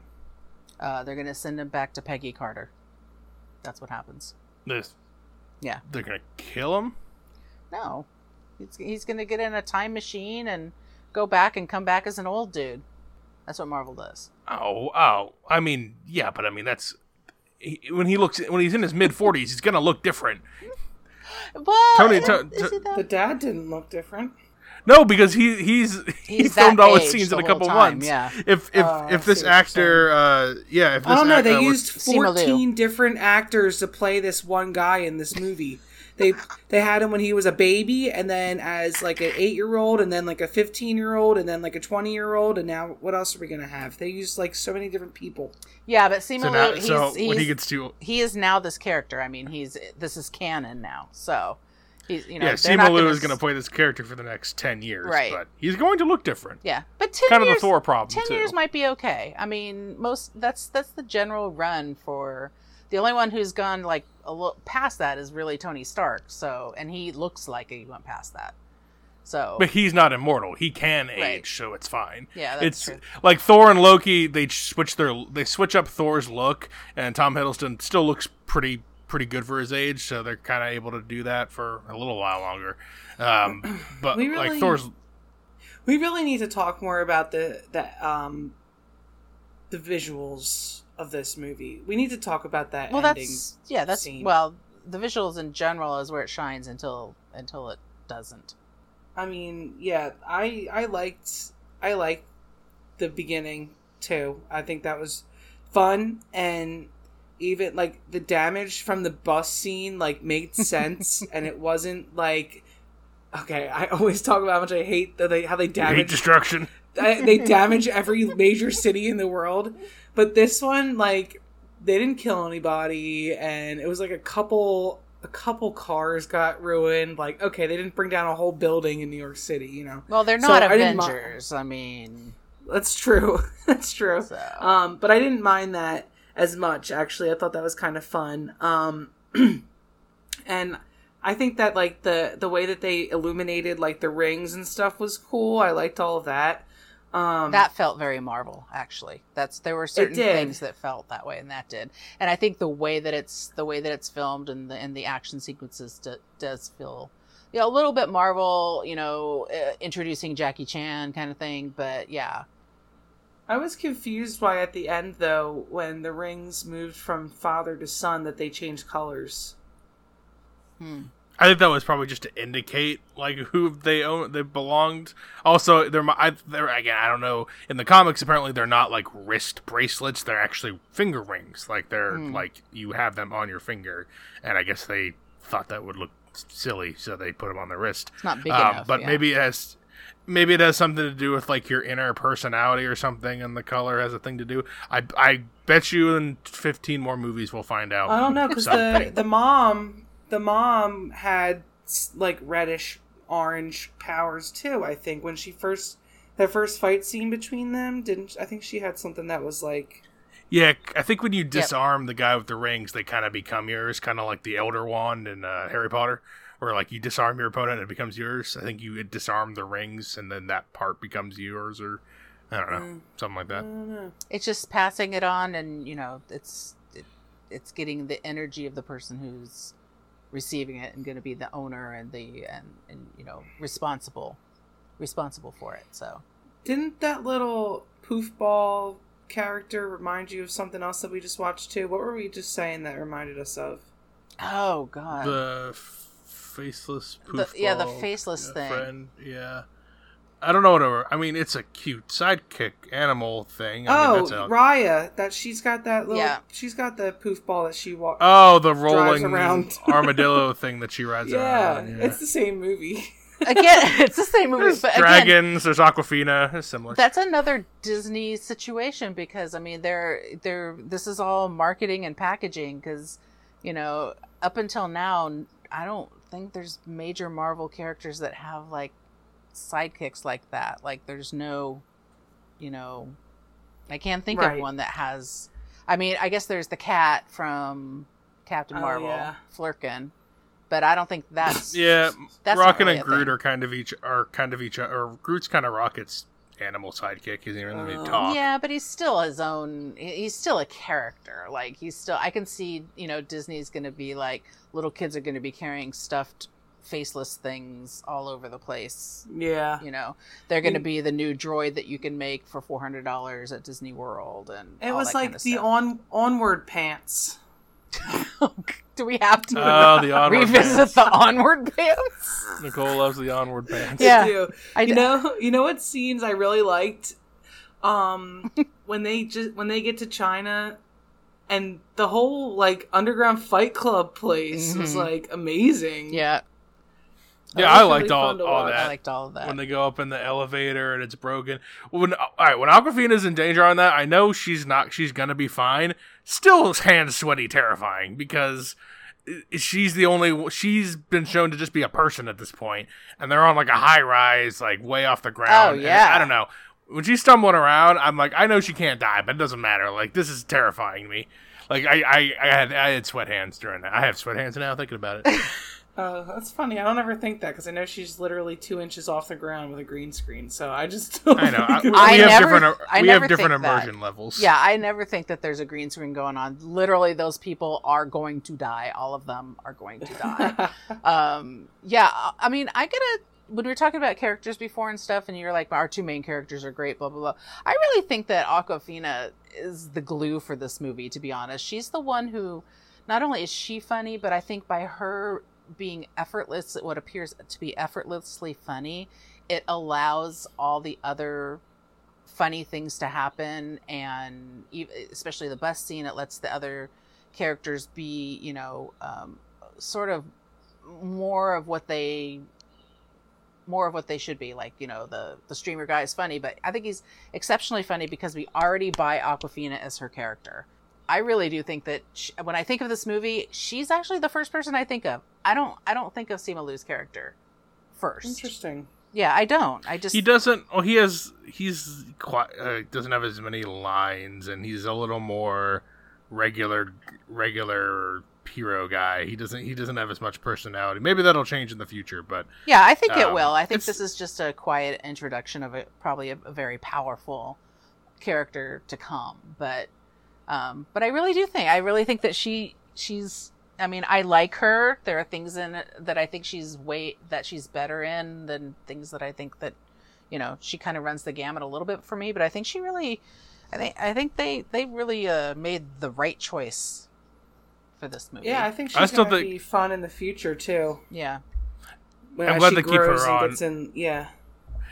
Speaker 1: Uh, they're gonna send him back to Peggy Carter. That's what happens.
Speaker 2: This
Speaker 1: Yeah.
Speaker 2: they're going to kill him.
Speaker 1: No, he's he's gonna get in a time machine and go back and come back as an old dude. That's what Marvel does.
Speaker 2: Oh, oh. I mean, yeah, but I mean that's he, when he looks when he's in his mid forties, he's gonna look different.
Speaker 1: Well,
Speaker 2: Tony,
Speaker 1: is-
Speaker 2: to-
Speaker 1: is
Speaker 2: to-
Speaker 3: The dad didn't look different.
Speaker 2: No, because he he's he
Speaker 1: He's
Speaker 2: filmed
Speaker 1: that
Speaker 2: all his scenes in a couple
Speaker 1: time,
Speaker 2: months.
Speaker 1: yeah.
Speaker 2: If if
Speaker 3: Oh, I
Speaker 2: if this
Speaker 3: see what you're
Speaker 2: actor, uh, yeah, if this
Speaker 3: I don't know. They
Speaker 2: was-
Speaker 3: used
Speaker 1: Simu Liu.
Speaker 3: fourteen different actors to play this one guy in this movie. They they had him when he was a baby, and then as like an eight year old, and then like a fifteen year old, and then like a twenty year old, and now what else are we gonna have? They use like so many different people.
Speaker 1: yeah, but Simu
Speaker 2: so, now,
Speaker 1: he's,
Speaker 2: so
Speaker 1: he's,
Speaker 2: when he gets to
Speaker 1: he is now this character. I mean, he's this is canon now. So He's, you know,
Speaker 2: yeah,
Speaker 1: they're
Speaker 2: Simu
Speaker 1: gonna
Speaker 2: is going to play this character for the next ten years,
Speaker 1: Right.
Speaker 2: But he's going to look different.
Speaker 1: Yeah, but ten
Speaker 2: Kind of the Thor problem
Speaker 1: Ten
Speaker 2: too.
Speaker 1: years might be okay. I mean, most that's that's the general run for. The only one who's gone like a little past that is really Tony Stark. So, and he looks like he went past that. So,
Speaker 2: But he's not immortal. He can age,
Speaker 1: Right.
Speaker 2: so it's fine.
Speaker 1: Yeah, that's
Speaker 2: it's
Speaker 1: true.
Speaker 2: like Thor and Loki. They switch their they switch up Thor's look, and Tom Hiddleston still looks pretty pretty good for his age. So they're kind of able to do that for a little while longer. Um, but
Speaker 3: We
Speaker 2: like Thor's
Speaker 3: We really need to talk more about the the um the visuals of this movie. We need to talk about that
Speaker 1: well,
Speaker 3: ending.
Speaker 1: that's yeah, that's
Speaker 3: scene.
Speaker 1: well, the visuals in general is where it shines until until it doesn't.
Speaker 3: I mean, yeah, I I liked I liked the beginning too. I think that was fun and even like the damage from the bus scene like made sense and it wasn't like okay, I always talk about how much I hate that they how they
Speaker 2: hate
Speaker 3: damage
Speaker 2: destruction.
Speaker 3: they they damage every major city in the world. But this one, like, they didn't kill anybody, and it was like a couple a couple cars got ruined. Like, okay, they didn't bring down a whole building in New York City, you know.
Speaker 1: Well, they're
Speaker 3: So
Speaker 1: not
Speaker 3: I mi-
Speaker 1: Avengers. I mean,
Speaker 3: That's true. That's true.
Speaker 1: so
Speaker 3: Um, but I didn't mind that as much. Actually, I thought that was kind of fun. Um, and I think that like the the way that they illuminated like the rings and stuff was cool. I liked all of that. Um,
Speaker 1: that felt very Marvel. Actually, that's there were certain things that felt that way, and that did. And I think the way that it's the way that it's filmed and the and the action sequences do, does feel. You know, a little bit Marvel, you know, uh, introducing Jackie Chan kind of thing, but yeah,
Speaker 3: I was confused why at the end though, when the rings moved from father to son, that they changed colors.
Speaker 1: hmm.
Speaker 2: I think that was probably just to indicate like who they own, they belonged. Also, they're, I, they're again, I don't know. In the comics, apparently they're not like wrist bracelets; they're actually finger rings. Like they're
Speaker 1: Hmm.
Speaker 2: like you have them on your finger, and I guess they thought that would look silly, so they put them on their wrist.
Speaker 1: it's not big
Speaker 2: Um,
Speaker 1: enough.
Speaker 2: but
Speaker 1: yeah.
Speaker 2: maybe it has maybe it has something to do with like your inner personality or something, and the color has a thing to do. I I bet you in fifteen more movies we'll find out.
Speaker 3: I don't know because the the mom the mom had like reddish orange powers too. I think when she first the first fight scene between them didn't I think she had something that was like
Speaker 2: Yeah, I think when you disarm the guy with the rings, they kind of become yours, kind of like the Elder Wand in uh, Harry Potter, where like you disarm your opponent and it becomes yours. I think you disarm the rings and then that part becomes yours, or I don't know,
Speaker 3: Mm.
Speaker 2: something like that.
Speaker 1: it's just passing it on, and you know, it's it, it's getting the energy of the person who's receiving it and going to be the owner and the and and you know responsible responsible for it. So
Speaker 3: Didn't that little poof ball character remind you of something else that we just watched too? What were we just saying that reminded us of?
Speaker 1: oh god,
Speaker 2: The f- faceless
Speaker 1: The-
Speaker 2: poof
Speaker 1: yeah, the faceless
Speaker 2: uh,
Speaker 1: thing.
Speaker 2: Friend, yeah. I don't know what. it- I mean, it's a cute sidekick animal thing. I mean,
Speaker 3: oh,
Speaker 2: that's a-
Speaker 3: Raya, that she's got that little
Speaker 1: Yeah.
Speaker 3: she's got the poof ball that she walks
Speaker 2: Oh, the rolling
Speaker 3: around.
Speaker 2: armadillo thing that she rides around.
Speaker 3: yeah,
Speaker 2: around.
Speaker 3: it's the same movie.
Speaker 1: again, it's the same movie,
Speaker 2: There's
Speaker 1: but again,
Speaker 2: dragons. there's Awkwafina. It's similar.
Speaker 1: that's another Disney situation because I mean they're they're this is all marketing and packaging because you know up until now I don't think there's major Marvel characters that have like sidekicks like that like there's no you know I can't think
Speaker 3: Right.
Speaker 1: of one that has I mean I guess there's the cat from Captain
Speaker 3: Oh,
Speaker 1: Marvel
Speaker 3: yeah.
Speaker 1: Flerken but I don't think that's
Speaker 2: yeah,
Speaker 1: that's
Speaker 2: Rocket
Speaker 1: really
Speaker 2: and
Speaker 1: a
Speaker 2: Groot
Speaker 1: thing.
Speaker 2: are kind of each are kind of each or Groot's kind of Rocket's animal sidekick. He doesn't really
Speaker 3: Oh.
Speaker 2: talk.
Speaker 1: Yeah, but he's still his own. He's still a character. Like he's still. I can see. You know, Disney's going to be like little kids are going to be carrying stuffed, faceless things all over the place.
Speaker 3: yeah.
Speaker 1: You know, they're going to
Speaker 3: Mm.
Speaker 1: be the new droid that you can make for four hundred dollars at Disney World, and
Speaker 3: It
Speaker 1: all
Speaker 3: was
Speaker 1: that
Speaker 3: like
Speaker 1: kind of
Speaker 3: the
Speaker 1: stuff.
Speaker 3: on onward pants.
Speaker 1: Do we have to
Speaker 2: Oh, the onward
Speaker 1: revisit
Speaker 2: pants.
Speaker 1: the onward pants?
Speaker 2: Nicole loves the onward pants.
Speaker 1: Yeah.
Speaker 3: I do.
Speaker 1: I
Speaker 3: you
Speaker 1: d-
Speaker 3: know, you know what scenes I really liked? Um, when they just when they get to China, and the whole like underground fight club place was
Speaker 1: Mhm.
Speaker 3: like amazing.
Speaker 1: Yeah,
Speaker 3: That
Speaker 2: Yeah,
Speaker 3: was
Speaker 2: I
Speaker 3: really
Speaker 2: liked all, all
Speaker 3: watch.
Speaker 2: that.
Speaker 1: I liked all of that.
Speaker 2: when they go up in the elevator and it's broken. When all right, when Awkwafina's in danger on that, I know she's not. She's gonna be fine. Still, hands sweaty, terrifying because she's the only she's been shown to just be a person at this point and they're on like a high rise like way off the ground
Speaker 1: Oh, yeah.
Speaker 2: i don't know when she's stumbling around i'm like i know she can't die but it doesn't matter like this is terrifying to me like i i, I had i had sweat hands during that i have sweat hands now thinking about it
Speaker 3: Oh, that's funny. I don't ever think that because I know she's literally two inches off the ground with a green screen. So I just don't
Speaker 2: i know I, we
Speaker 1: I
Speaker 2: have
Speaker 1: never-
Speaker 2: different
Speaker 1: I
Speaker 2: we
Speaker 1: never
Speaker 2: have different
Speaker 1: think that.
Speaker 2: immersion levels
Speaker 1: Yeah, I never think that there's a green screen going on. Literally, those people are going to die. All of them are going to die. um, yeah, I mean, I gotta. When we were talking about characters before and stuff, and you're like, our two main characters are great, blah blah blah. I really think that Awkwafina is the glue for this movie. To be honest, she's the one who, not only is she funny, but I think by her being effortless, what appears to be effortlessly funny, it allows all the other funny things to happen and especially the bus scene it lets the other characters be you know um, sort of more of what they more of what they should be. Like you know the the streamer guy is funny but i think he's exceptionally funny because we already buy awkwafina as her character i really do think that sh when i think of this movie she's actually the first person i think of i don't i don't think of Simu Liu's character first
Speaker 3: Interesting.
Speaker 1: yeah i don't i just
Speaker 2: he doesn't oh he has he's quite uh, doesn't have as many lines and he's a little more regular regular hero guy he doesn't he doesn't have as much personality maybe that'll change in the future but
Speaker 1: Yeah, I think it
Speaker 2: Um,
Speaker 1: will. I think this is just a quiet introduction of a probably a, a very powerful character to come. But um but I really do think I really think that she she's I mean, I like her. There are things in it that I think she's way that she's better in than things that I think that you know, she kind of runs the gamut a little bit for me, but I think she really I think I think they they really uh made the right choice for this movie.
Speaker 3: Yeah, I think
Speaker 2: I
Speaker 3: she's
Speaker 2: still
Speaker 3: gonna
Speaker 2: think-
Speaker 3: be fun in the future too.
Speaker 1: yeah.
Speaker 3: When
Speaker 2: I'm glad
Speaker 3: she
Speaker 2: they keep her on.
Speaker 3: in, yeah.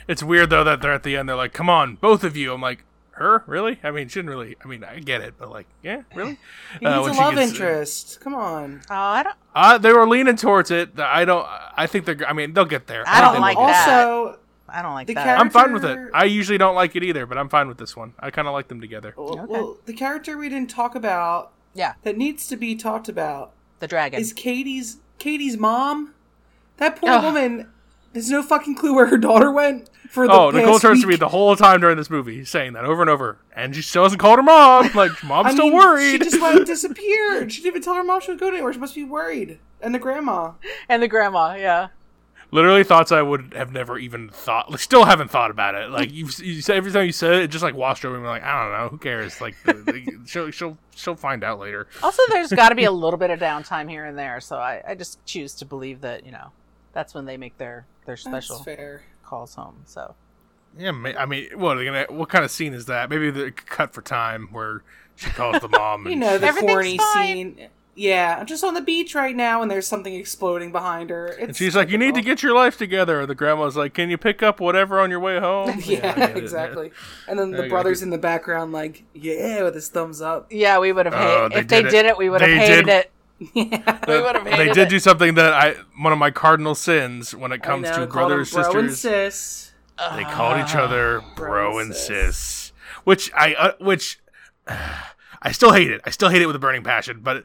Speaker 2: it's weird though that they're at the end they're like come on both of you i'm like her really i mean she didn't really i mean i get it but like yeah really
Speaker 3: He
Speaker 2: Uh,
Speaker 3: needs a love
Speaker 2: gets-
Speaker 3: interest. Come on.
Speaker 1: Oh, I don't
Speaker 2: uh, they were leaning towards it i don't i think they're i mean they'll get there
Speaker 1: I don't like
Speaker 2: they'll
Speaker 1: that.
Speaker 3: also,
Speaker 1: I don't like that.
Speaker 3: character-
Speaker 2: I'm fine with it. I usually don't like it either, but I'm fine with this one. I kind of like them together.
Speaker 3: well,
Speaker 1: Okay.
Speaker 3: well, the character we didn't talk about
Speaker 1: yeah,
Speaker 3: that needs to be talked about
Speaker 1: the dragon.
Speaker 3: is Katie's Katie's mom. That poor
Speaker 1: Ugh.
Speaker 3: woman has no fucking clue where her daughter went for the
Speaker 2: Oh,
Speaker 3: past
Speaker 2: Nicole turns to me the whole time during this movie, saying that over and over, and she still hasn't called her mom. Like, mom's
Speaker 3: I
Speaker 2: still
Speaker 3: mean,
Speaker 2: worried.
Speaker 3: She just went and disappeared. She didn't even tell her mom she was going anywhere. She must be worried. And the grandma.
Speaker 1: and the grandma, yeah.
Speaker 2: Literally thoughts I would have never even thought. Like, still haven't thought about it. Like you, you said every time you said it, it just like washed over me. Like I don't know, who cares? Like the, the, she'll she'll she'll find out later.
Speaker 1: Also, there's got to be a little bit of downtime here and there, so I, I just choose to believe that you know that's when they make their their special
Speaker 3: fair.
Speaker 1: calls home. So
Speaker 2: Yeah, I mean, what are they gonna? What kind of scene is that? Maybe the cut for time where she calls the mom.
Speaker 3: You
Speaker 2: and
Speaker 3: know, the
Speaker 1: Everything's
Speaker 3: corny
Speaker 1: fine.
Speaker 3: scene. Yeah, I'm just on the beach right now and there's something exploding behind her. It's
Speaker 2: And she's like, "You need to get your life together." And the grandma's like, "Can you pick up whatever on your way home?" I
Speaker 3: Yeah,
Speaker 2: get it.
Speaker 3: exactly. And then the
Speaker 2: get
Speaker 3: brother's in the background, like, yeah, with his thumbs up.
Speaker 1: yeah, we would have
Speaker 2: Oh,
Speaker 1: hated
Speaker 2: they
Speaker 1: if they
Speaker 2: did it.
Speaker 1: did it. We would have
Speaker 2: They
Speaker 1: hated
Speaker 2: did-
Speaker 1: it.
Speaker 3: Yeah.
Speaker 1: We would have
Speaker 2: They did
Speaker 1: it.
Speaker 2: do something that I one of my cardinal sins when it comes
Speaker 3: know,
Speaker 2: to brothers
Speaker 3: bro and
Speaker 2: sisters.
Speaker 3: sis.
Speaker 2: They called each other bro,
Speaker 3: bro
Speaker 2: and
Speaker 3: and
Speaker 2: sis, which I uh, which I still hate it. I still hate it with a burning passion. But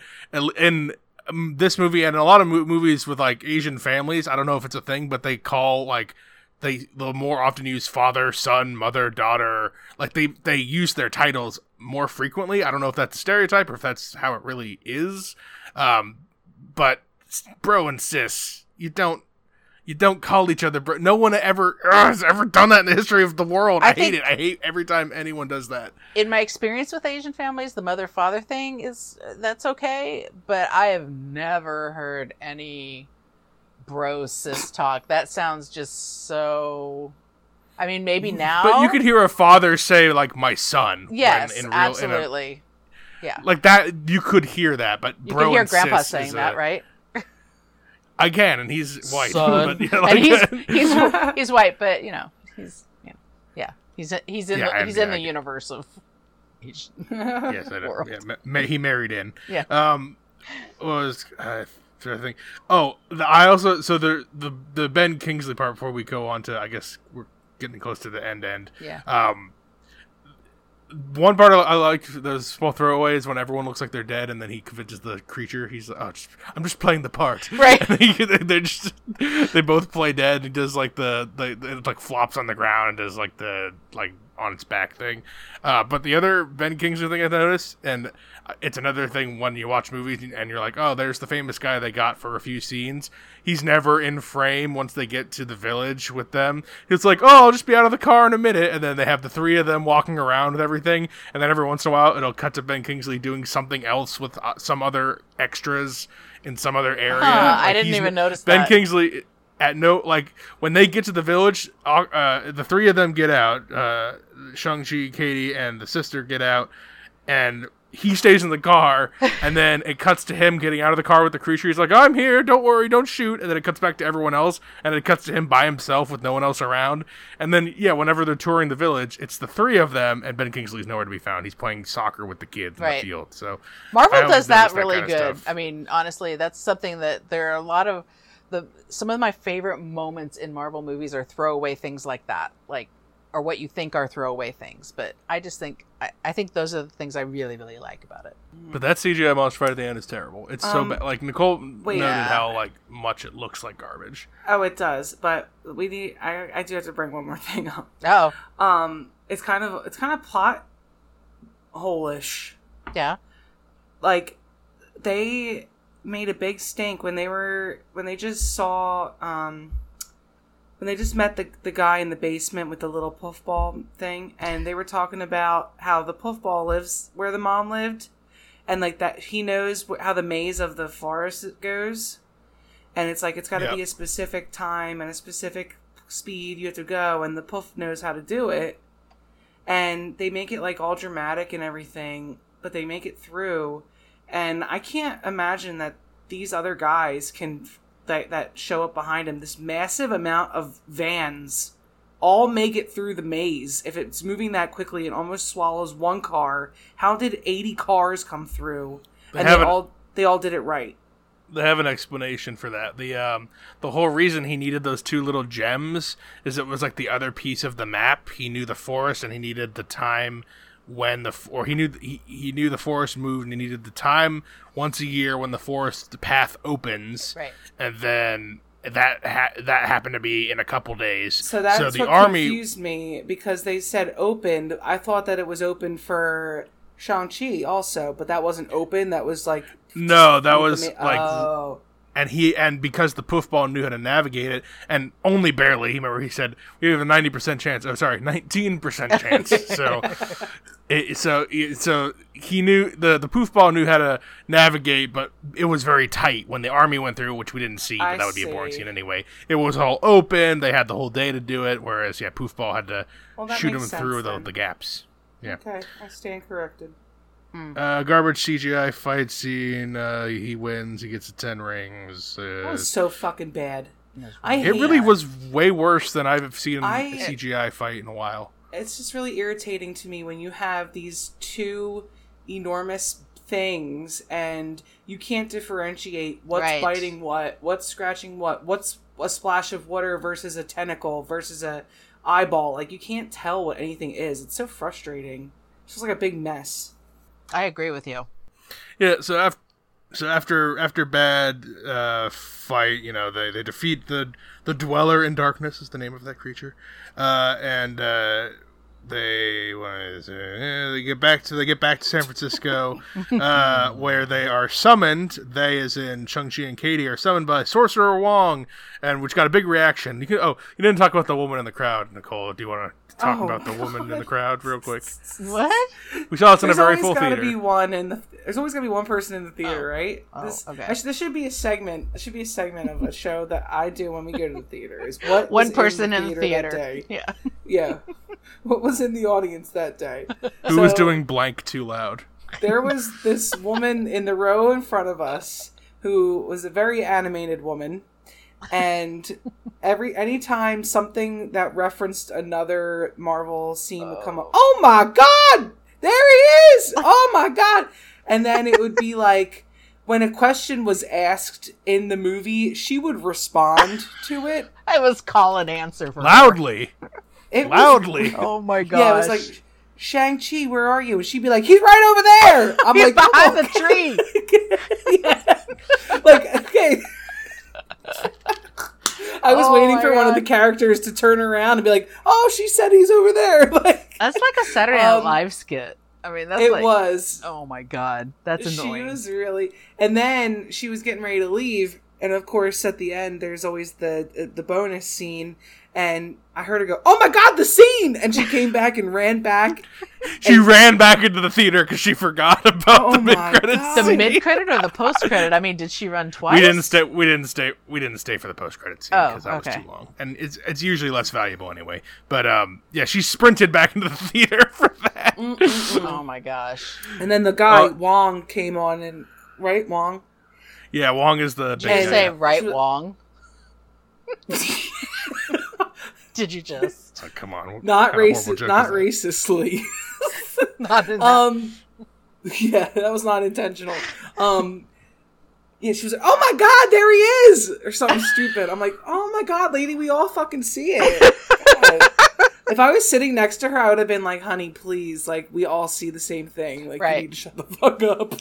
Speaker 2: in um, this movie and in a lot of mo- movies with like Asian families, I don't know if it's a thing, but they call like they they'll more often use father, son, mother, daughter. Like they they use their titles more frequently. I don't know if that's a stereotype or if that's how it really is. Um, but bro and sis, you don't you don't call each other bro. No one ever ugh, has ever done that in the history of the world. I,
Speaker 1: I
Speaker 2: hate it. I hate every time anyone does that.
Speaker 1: in my experience with Asian families, the mother father thing is that's okay, but I have never heard any bro sis talk. That sounds just so. I mean, maybe now.
Speaker 2: But you could hear a father say like my son. when
Speaker 1: yes,
Speaker 2: in real, In a,
Speaker 1: absolutely. yeah,
Speaker 2: like that, you could hear that, but
Speaker 1: you
Speaker 2: bro
Speaker 1: can hear
Speaker 2: and
Speaker 1: Grandpa
Speaker 2: sis
Speaker 1: saying that,
Speaker 2: a-
Speaker 1: right?
Speaker 2: I can, and he's white.
Speaker 1: Son.
Speaker 2: But, yeah, like,
Speaker 1: and he's he's he's white, but you know he's you yeah he's he's in
Speaker 2: Yeah,
Speaker 1: the,
Speaker 2: I-
Speaker 1: he's in the universe of. Asian.
Speaker 2: yes, I know.
Speaker 1: world.
Speaker 2: Yeah, ma- ma- he married in.
Speaker 1: Yeah.
Speaker 2: Um, was uh, I think? Oh, the, I also so the the the Ben Kingsley part before we go on to I guess we're getting close to the end end.
Speaker 1: Yeah.
Speaker 2: Um, one part I, I like those small throwaways when everyone looks like they're dead, and then he convinces the creature. He's like, "Oh, just, I'm just playing the part."
Speaker 1: Right.
Speaker 2: He, they're just they both play dead. And he does like the the it like flops on the ground and does like the like on its back thing. Uh, but the other Ben Kingsley thing I noticed, and it's another thing when you watch movies and you're like, oh, there's the famous guy they got for a few scenes. He's never in frame once they get to the village with them. It's like, oh, I'll just be out of the car in a minute, and then they have the three of them walking around with everything, and then every once in a while it'll cut to Ben Kingsley doing something else with uh, some other extras in some other area.
Speaker 1: Huh, I didn't even notice
Speaker 2: Ben
Speaker 1: that.
Speaker 2: Kingsley at no like when they get to the village, uh, uh, the three of them get out. Uh, Shang Chi, Katie, and the sister get out, and he stays in the car. and then it cuts to him getting out of the car with the creature. He's like, "I'm here. Don't worry. Don't shoot." And then it cuts back to everyone else, and it cuts to him by himself with no one else around. And then yeah, whenever they're touring the village, it's the three of them, and Ben Kingsley's nowhere to be found. He's playing soccer with the kids in the field. So
Speaker 1: Marvel does that
Speaker 2: notice
Speaker 1: really good. I mean, honestly, that's something that there are a lot of the some of my favorite moments in Marvel movies are throwaway things like that, like or what you think are throwaway things. But I just think I, I think those are the things I really really like about it.
Speaker 2: But that CGI monster fight at the end is terrible. It's so
Speaker 3: Um,
Speaker 2: bad. Like Nicole
Speaker 3: wait.
Speaker 2: noted
Speaker 1: Yeah.
Speaker 2: how like much it looks like garbage.
Speaker 3: Oh, it does. But we need. I I do have to bring one more thing up.
Speaker 1: Oh
Speaker 3: Um, it's kind of it's kind of plot hole-ish.
Speaker 1: yeah,
Speaker 3: like they made a big stink when they were when they just saw um when they just met the the guy in the basement with the little puffball thing and they were talking about how the puffball lives where the mom lived and like that he knows how the maze of the forest goes and it's like it's got to
Speaker 2: Yep.
Speaker 3: be a specific time and a specific speed you have to go and the puff knows how to do it and they make it like all dramatic and everything but they make it through and i can't imagine that these other guys can that, that show up behind him this massive amount of vans all make it through the maze if it's moving that quickly it almost swallows one car how did 80 cars come through
Speaker 2: They
Speaker 3: and they all they all did it right
Speaker 2: They have an explanation for that. The um the whole reason he needed those two little gems is it was like the other piece of the map. He knew the forest and he needed the time when the or he knew he, he knew the forest moved and he needed the time once a year when the forest the path opens.
Speaker 1: Right.
Speaker 2: And then that ha- that happened to be in a couple days.
Speaker 3: So that's
Speaker 2: the
Speaker 3: what
Speaker 2: army
Speaker 3: confused me because they said opened. I thought that it was open for Shang Chi also, but that wasn't open. That was like
Speaker 2: No, that was like
Speaker 3: oh
Speaker 2: and he and because the poofball knew how to navigate it and only barely remember he said we have a 90% chance oh sorry 19% chance. So it, so so he knew the the poofball knew how to navigate but it was very tight when the army went through which we didn't see but
Speaker 3: I
Speaker 2: that would be a boring scene anyway. It was all open they had the whole day to do it whereas yeah poofball had to
Speaker 3: Well,
Speaker 2: shoot him
Speaker 3: sense
Speaker 2: through the, the gaps. Yeah.
Speaker 3: Okay. I stand corrected.
Speaker 2: Uh, garbage CGI fight scene. Uh, he wins. He gets the ten rings. Uh,
Speaker 3: That was so fucking bad. I
Speaker 2: It really
Speaker 3: that.
Speaker 2: was way worse than I've seen
Speaker 3: I-
Speaker 2: a CGI fight in a while.
Speaker 3: It's just really irritating to me when you have these two enormous things and you can't differentiate what's
Speaker 1: Right.
Speaker 3: biting what, what's scratching what, what's a splash of water versus a tentacle versus a eyeball. Like you can't tell what anything is. It's so frustrating. It's just like a big mess.
Speaker 1: I agree with you.
Speaker 2: Yeah. So after so after after bad uh, fight, you know they, they defeat the the dweller in darkness is the name of that creature, uh, and uh, they what is? Eh, they get back to they get back to San Francisco, uh, where they are summoned. They, as in Shang Chi and Katie, are summoned by Sorcerer Wong, and which got a big reaction. You can, oh, you didn't talk about the woman in the crowd, Nicole. Do you want to talk
Speaker 3: Oh.
Speaker 2: about the woman in the crowd real quick?
Speaker 1: What?
Speaker 2: We saw this in a very full theater.
Speaker 3: There's always
Speaker 2: full
Speaker 3: got to be one in the. There's always got to be one person in the theater, right?
Speaker 1: Oh,
Speaker 3: this,
Speaker 1: okay.
Speaker 3: I should- this should be a segment. This should be a segment of a show that I do when we go to the theater. Is what
Speaker 1: One
Speaker 3: was
Speaker 1: person in the
Speaker 3: that
Speaker 1: theater.
Speaker 3: day.
Speaker 1: Yeah.
Speaker 3: Yeah. what was in the audience that day?
Speaker 2: Who was doing blank too loud?
Speaker 3: There was this woman in the row in front of us who was a very animated woman, and every anytime something that referenced another Marvel scene would come up, oh, oh my god, there he is! Oh my god! And then it would be like when a question was asked in the movie, she would respond to it.
Speaker 1: I was call and answer for her.
Speaker 2: Loudly,
Speaker 3: It was-
Speaker 2: loudly.
Speaker 1: Oh my god.
Speaker 3: yeah, it was like Shang Chi, where are you? And she'd be like, he's right over there. I'm
Speaker 1: He's
Speaker 3: like,
Speaker 1: behind
Speaker 3: "Oh,
Speaker 1: the tree.
Speaker 3: yeah. Like, okay. I was
Speaker 1: Oh
Speaker 3: waiting
Speaker 1: my
Speaker 3: for one of the characters to turn around and be like, "Oh, she said he's over there." Like
Speaker 1: That's like a Saturday Night
Speaker 3: Um,
Speaker 1: Live skit. I mean, that's
Speaker 3: it
Speaker 1: like,
Speaker 3: was.
Speaker 1: oh my god, that's annoying.
Speaker 3: She was really, and then she was getting ready to leave, and of course, at the end, there's always the the bonus scene, and I heard her go, "Oh my god, the scene!" And she came back and ran back.
Speaker 2: She ran back into the theater because she forgot about
Speaker 3: Oh
Speaker 2: the mid credits,
Speaker 1: the mid credit or the post credit? I mean, did she run twice?
Speaker 2: We didn't stay. We didn't stay. We didn't stay for the post credits scene
Speaker 1: Oh,
Speaker 2: because that
Speaker 1: okay.
Speaker 2: was too long, and it's it's usually less valuable anyway. But um, yeah, she sprinted back into the theater for that. Mm, mm, mm.
Speaker 1: Oh my gosh.
Speaker 3: And then the guy
Speaker 2: Oh.
Speaker 3: Wong came on, and right Wong.
Speaker 2: Yeah, Wong is the
Speaker 1: Did
Speaker 2: big
Speaker 1: you say right Wong? Did you just
Speaker 2: It's like, come on, what
Speaker 3: Not
Speaker 2: kind of horrible
Speaker 3: racist, not racistly.
Speaker 1: not in that?
Speaker 3: Um, yeah, that was not intentional. Um, yeah, she was like, "Oh my god, there he is," or something stupid. I'm like, "Oh my god, lady, we all fucking see it." If I was sitting next to her, I would have been like, "Honey, please, like, we all see the same thing. Like,
Speaker 1: Right.
Speaker 3: you need to shut the fuck up."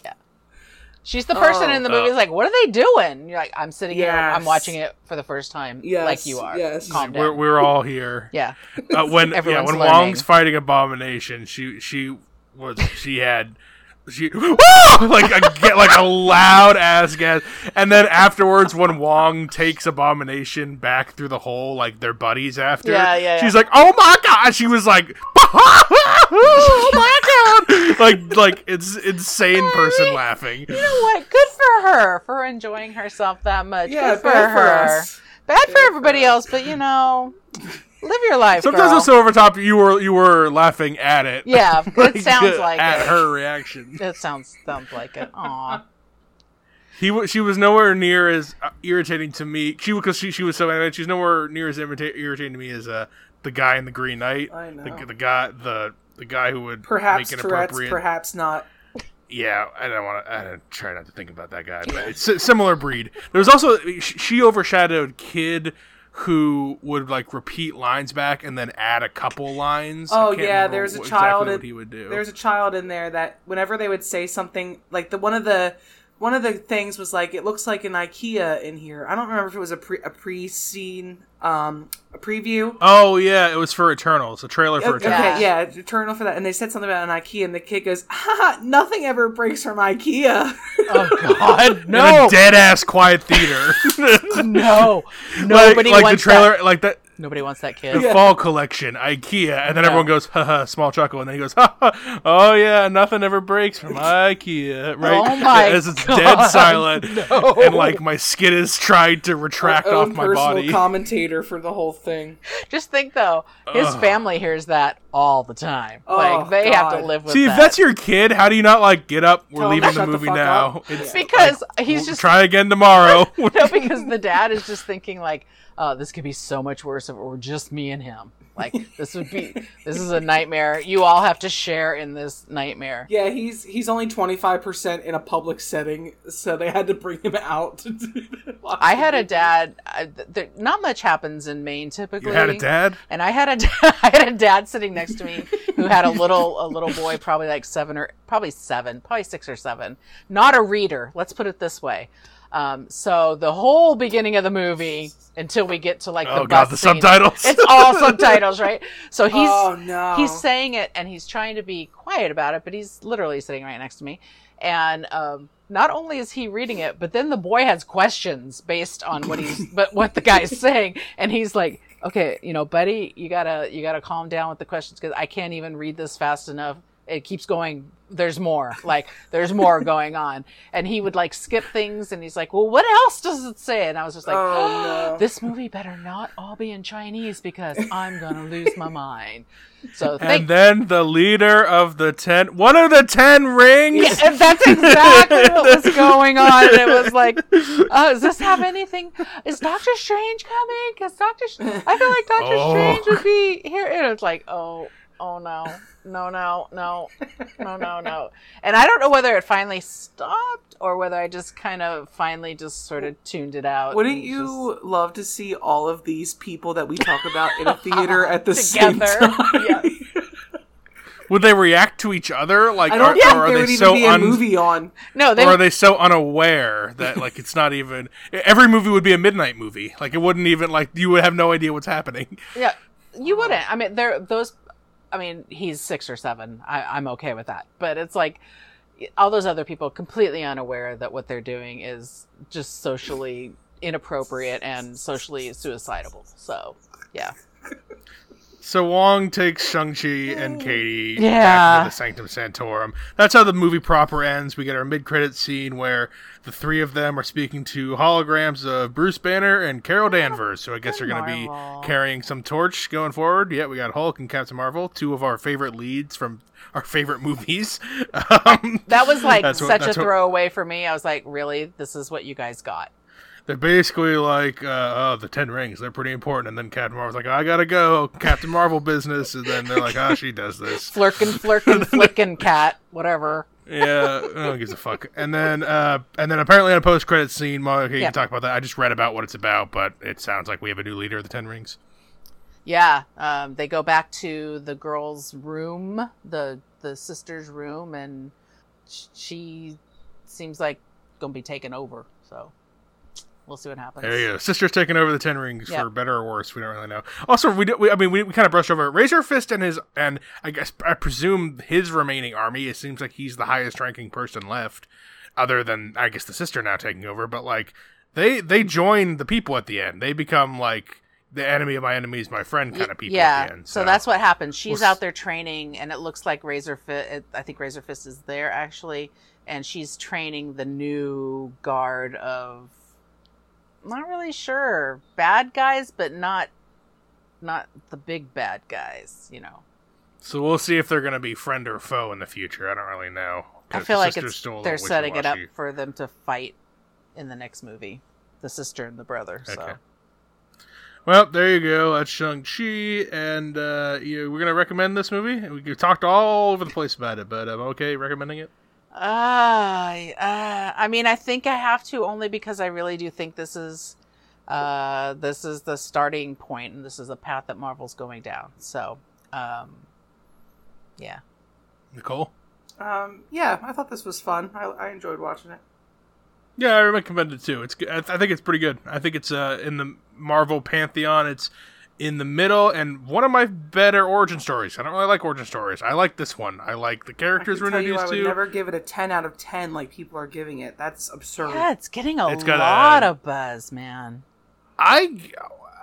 Speaker 1: She's the person
Speaker 3: Oh.
Speaker 1: in the movie.
Speaker 2: Uh,
Speaker 1: who's like, what are they doing? You're like, I'm sitting here. I'm watching it for the first time,
Speaker 3: Yes,
Speaker 1: like you are.
Speaker 3: yes.
Speaker 1: Calm down.
Speaker 2: We're we're all here.
Speaker 1: yeah.
Speaker 2: Uh, when yeah, when
Speaker 1: learning.
Speaker 2: Wong's fighting Abomination, she she was she had she like a get like a loud ass gas, and then afterwards when Wong takes Abomination back through the hole, like they're buddies after.
Speaker 1: Yeah, yeah, yeah.
Speaker 2: She's like, oh my god! She was like, oh my god! Like like it's insane person laughing.
Speaker 1: You know what? Good for her for enjoying herself that much.
Speaker 3: Yeah,
Speaker 1: Good for
Speaker 3: bad for
Speaker 1: her.
Speaker 3: us.
Speaker 1: Bad for everybody else, but you know, live your life.
Speaker 2: Sometimes
Speaker 1: girl.
Speaker 2: it's so over top. You were you were laughing at it.
Speaker 1: Yeah, it sounds like
Speaker 2: at
Speaker 1: it.
Speaker 2: her reaction.
Speaker 1: It sounds sounds like it. Aw.
Speaker 2: He she was nowhere near as uh, irritating to me. She because she she was so animated. She's nowhere near as irritating to me as uh the guy in the Green Knight.
Speaker 3: I know.
Speaker 2: The, the guy the the guy who would
Speaker 3: Perhaps
Speaker 2: make
Speaker 3: Tourette's,
Speaker 2: inappropriate.
Speaker 3: perhaps not.
Speaker 2: Yeah, I don't want to. I don't try not to think about that guy, but it's a similar breed. There was also she overshadowed Kid, who would like repeat lines back and then add a couple lines.
Speaker 3: Oh yeah, there's a child.
Speaker 2: Exactly
Speaker 3: in-
Speaker 2: he would do.
Speaker 3: There's a child in there that whenever they would say something like the one of the one of the things was like it looks like an IKEA in here. I don't remember if it was a pre a pre scene um a preview.
Speaker 2: oh yeah, it was for Eternals, a trailer for
Speaker 3: Okay,
Speaker 2: Eternals.
Speaker 3: yeah, Eternal for that, and they said something about an IKEA, and the kid goes, "Ha! Nothing ever breaks from IKEA."
Speaker 1: Oh God,
Speaker 2: In
Speaker 1: no,
Speaker 2: a dead ass quiet theater.
Speaker 1: no, nobody
Speaker 2: like the
Speaker 1: wants
Speaker 2: trailer,
Speaker 1: That.
Speaker 2: like that.
Speaker 1: Nobody wants that
Speaker 2: The
Speaker 1: kid.
Speaker 3: Yeah.
Speaker 2: fall collection, IKEA, and then
Speaker 1: No.
Speaker 2: everyone goes, haha, small chuckle, and then he goes, ha ha, oh yeah, nothing ever breaks from IKEA, right?
Speaker 1: Oh my
Speaker 2: As it's
Speaker 1: God,
Speaker 2: dead silent,
Speaker 1: no.
Speaker 2: and like my skin is trying to retract
Speaker 3: Our
Speaker 2: off
Speaker 3: own
Speaker 2: my
Speaker 3: personal
Speaker 2: body.
Speaker 3: commentator for the whole thing.
Speaker 1: Just think though, his
Speaker 2: Ugh.
Speaker 1: family hears that all the time.
Speaker 3: Oh,
Speaker 1: like they have to live with
Speaker 2: See,
Speaker 1: that.
Speaker 2: if that's your kid, how do you not like get up? We're
Speaker 3: Tell
Speaker 2: leaving the
Speaker 3: shut the
Speaker 2: movie now. It's
Speaker 1: because
Speaker 2: like,
Speaker 1: he's
Speaker 2: we'll
Speaker 1: just
Speaker 2: try again tomorrow.
Speaker 1: no, because the dad is just thinking like, oh, this could be so much worse if it were just me and him. Like this would be this is a nightmare. You all have to share in this nightmare.
Speaker 3: Yeah, he's he's only twenty five percent in a public setting, so they had to bring him out. To do watch
Speaker 1: I had a dad. I, th- there, not much happens in Maine typically.
Speaker 2: you had a dad?
Speaker 1: and I had a I had a dad sitting next to me who had a little a little boy, probably like seven or probably seven, probably six or seven. Not a reader. Let's put it this way. Um, so the whole beginning of the movie until we get to like the
Speaker 2: Oh god,
Speaker 1: bus
Speaker 2: the
Speaker 1: scene,
Speaker 2: subtitles.
Speaker 1: It's all subtitles, right? So he's
Speaker 3: Oh no,
Speaker 1: he's saying it and he's trying to be quiet about it, but he's literally sitting right next to me. And um, not only is he reading it, but then the boy has questions based on what he's but what the guy's saying, and he's like, "Okay, you know, buddy, you gotta you gotta calm down with the questions because I can't even read this fast enough. It keeps going. There's more. Like there's more going on." And he would like skip things, and he's like, "Well, what else does it say?" And I was just like,
Speaker 3: Oh, no.
Speaker 1: "This movie better not all be in Chinese because I'm gonna lose my mind." So
Speaker 2: and then the leader of the ten, one of the ten rings.
Speaker 1: yeah, that's exactly what was going on. And it was like, uh, does this have anything? Is Doctor Strange coming? Because Doctor, Sh- I feel like Doctor
Speaker 2: Oh.
Speaker 1: Strange would be here. And it's like, oh, oh no, no, no, no, no, no, no. And I don't know whether it finally stopped or whether I just kind of finally just sort of tuned it out.
Speaker 3: Wouldn't
Speaker 1: and
Speaker 3: you love to see all of these people that we talk about in a theater at the
Speaker 1: Together.
Speaker 3: same time?
Speaker 1: Yes.
Speaker 2: Would they react to each other? Like, are,
Speaker 3: think
Speaker 2: or are
Speaker 3: there
Speaker 2: they
Speaker 3: would even
Speaker 2: so
Speaker 3: be a
Speaker 2: un-
Speaker 3: movie on.
Speaker 1: No, they
Speaker 2: or are they so unaware that like it's not even every movie would be a midnight movie like it wouldn't even like you would have no idea what's happening
Speaker 1: Yeah, you wouldn't. I mean, there those. I mean, he's six or seven. I, I'm okay with that. But it's like all those other people completely unaware that what they're doing is just socially inappropriate and socially suicidal. So, yeah.
Speaker 2: So wong takes shang-chi and katie back
Speaker 1: Yeah.
Speaker 2: into the sanctum sanctorum that's how the movie proper ends we get our mid-credit scene where the three of them are speaking to holograms of bruce banner and carol danvers so i guess they're going to be carrying some torch going forward yeah we got hulk and captain marvel two of our favorite leads from our favorite movies um,
Speaker 1: That was like
Speaker 2: That's what-
Speaker 1: such a
Speaker 2: that's what-
Speaker 1: throwaway for me. I was like, really? This is what you guys got?
Speaker 2: They're basically like, uh, oh, the Ten Rings. They're pretty important. And then Captain Marvel's like, I gotta go, Captain Marvel business. And then they're like, oh, she does this.
Speaker 1: Flirkin, flirkin, flickin, cat, whatever.
Speaker 2: Yeah, no one gives a fuck. And then, uh, and then apparently in a post credit scene, okay, you
Speaker 1: Yeah.
Speaker 2: can talk about that. I just read about what it's about, but it sounds like we have a new leader of the Ten Rings.
Speaker 1: Yeah, um, they go back to the girl's room, the the sister's room, and she seems like gonna be taken over. So we'll see what happens.
Speaker 2: There you go. Sister's taking over the Ten Rings
Speaker 1: Yeah.
Speaker 2: for better or worse. We don't really know. Also, we, do, we I mean, we, we kind of brushed over. Razor Fist and his, and I guess I presume his remaining army. It seems like he's the highest ranking person left, other than I guess the sister now taking over. But like they they join the people at the end. They become like the enemy of my enemy is my friend kind of people
Speaker 1: yeah,
Speaker 2: at the end.
Speaker 1: so. that's what happens. She's
Speaker 2: We'll
Speaker 1: out there training, and it looks like Razor Fist. I think Razor Fist is there actually, and she's training the new guard of. Not really sure bad guys, but not not the big bad guys. You know.
Speaker 2: So we'll see if they're going to be friend or foe in the future. I don't really know.
Speaker 1: I feel
Speaker 2: the
Speaker 1: like it's they're setting it up for them to fight in the next movie, the sister and the brother. So
Speaker 2: Okay. Well, there you go. That's Shang Chi, and uh, you, we're gonna recommend this movie. We talked all over the place about it, but I'm okay recommending it.
Speaker 1: Uh, uh, I mean, I think I have to only because I really do think this is, uh, this is the starting point, and this is the path that Marvel's going down. So, um, yeah,
Speaker 2: Nicole.
Speaker 3: Um, yeah, I thought this was fun. I, I enjoyed watching it.
Speaker 2: Yeah, I recommend it too. It's good. I, th- I think it's pretty good. I think it's uh, in the Marvel pantheon. It's in the middle, and one of my better origin stories. I don't really like origin stories. I like this one. I like the characters
Speaker 3: can
Speaker 2: we're
Speaker 3: tell you, I
Speaker 2: introduced
Speaker 3: would
Speaker 2: to.
Speaker 3: never give it a ten out of ten like people are giving it. That's absurd.
Speaker 1: yeah, it's getting a
Speaker 2: It's
Speaker 1: lot
Speaker 2: a-
Speaker 1: of buzz, man.
Speaker 2: I,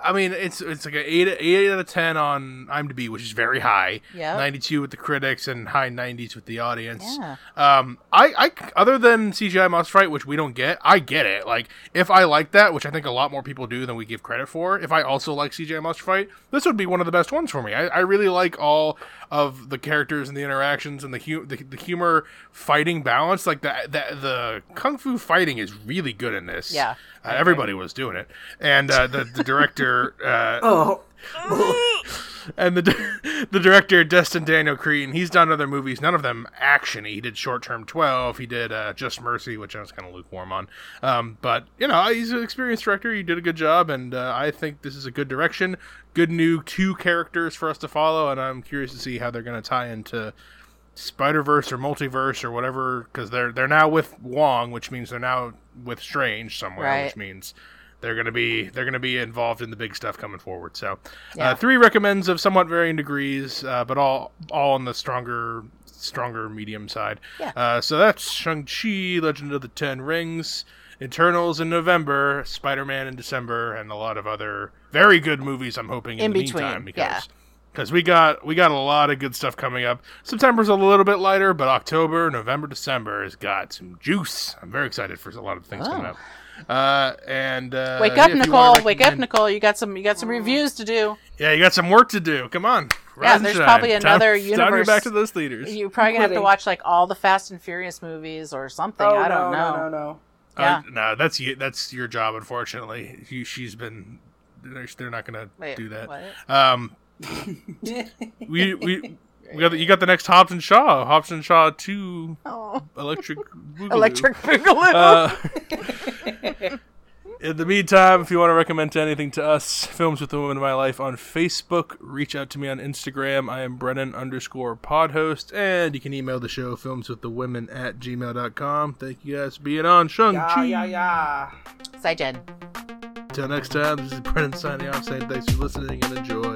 Speaker 2: I mean, it's it's like an eight eight out of ten on IMDb, which is very high.
Speaker 1: Yep.
Speaker 2: ninety two with the critics and high nineties with the audience.
Speaker 1: Yeah.
Speaker 2: Um, I, I, other than CGI monster fight, which we don't get, I get it. Like, if I like that, which I think a lot more people do than we give credit for, if I also like CGI monster fight, this would be one of the best ones for me. I, I really like all of the characters and the interactions and the hu- the, the humor fighting balance. Like the, the the kung fu fighting is really good in this.
Speaker 1: Yeah,
Speaker 2: uh, everybody was doing it, and uh, the the director. Uh,
Speaker 3: Oh,
Speaker 2: and the the director Destin Daniel Cretton, he's done other movies, none of them actiony. He did Short Term Twelve, he did uh, Just Mercy, which I was kind of lukewarm on. Um, but you know, he's an experienced director. He did a good job, and uh, I think this is a good direction. Good new two characters for us to follow, and I'm curious to see how they're going to tie into Spider Verse or multiverse or whatever, because they're they're now with Wong, which means they're now with Strange somewhere,
Speaker 1: Right.
Speaker 2: which means they're gonna be they're gonna be involved in the big stuff coming forward. So,
Speaker 1: Yeah.
Speaker 2: uh, three recommends of somewhat varying degrees, uh, but all all on the stronger stronger medium side.
Speaker 1: Yeah.
Speaker 2: Uh, so that's Shang Chi, Legend of the Ten Rings. Eternals in November, Spider Man in December, and a lot of other very good movies. I'm hoping in,
Speaker 1: In
Speaker 2: the
Speaker 1: between,
Speaker 2: meantime because
Speaker 1: yeah.
Speaker 2: because we got we got a lot of good stuff coming up. September's a little bit lighter, but October, November, December has got some juice. I'm very excited for a lot of things
Speaker 1: Oh.
Speaker 2: coming up. Uh, and uh,
Speaker 1: Wake up,
Speaker 2: if you
Speaker 1: Nicole!
Speaker 2: wanna
Speaker 1: Wake up, Nicole! You got some, you got some reviews to do.
Speaker 2: Yeah, you got some work to do. Come on,
Speaker 1: Yeah,
Speaker 2: Rise and
Speaker 1: there's
Speaker 2: shine.
Speaker 1: probably
Speaker 2: Time-
Speaker 1: another
Speaker 2: Time to get back to those theaters.
Speaker 1: You're probably gonna have to watch like all the Fast and Furious movies or something.
Speaker 3: oh
Speaker 1: I don't know.
Speaker 3: no, no, no.
Speaker 1: Yeah.
Speaker 2: Uh, no, that's you. That's your job. Unfortunately, you, she's been. They're, they're not going to
Speaker 1: Wait,
Speaker 2: do that.
Speaker 1: what?
Speaker 2: Um, we we. We got the, you got the next Hobbs and Shaw, Hobbs and Shaw Two,
Speaker 1: Oh,
Speaker 2: Electric Boogaloo.
Speaker 1: Electric Boogaloo.
Speaker 2: Uh, In the meantime, if you want to recommend anything to us, Films with the Women in My Life on Facebook, reach out to me on Instagram. I am Brennan underscore podhost, and you can email the show, Films with the Women at gmail.com. Thank you guys for being on Shang-Chi.
Speaker 4: Yeah, yeah, yeah.
Speaker 1: Zai jian.
Speaker 2: Till next time, this is Brennan signing off saying thanks for listening and enjoy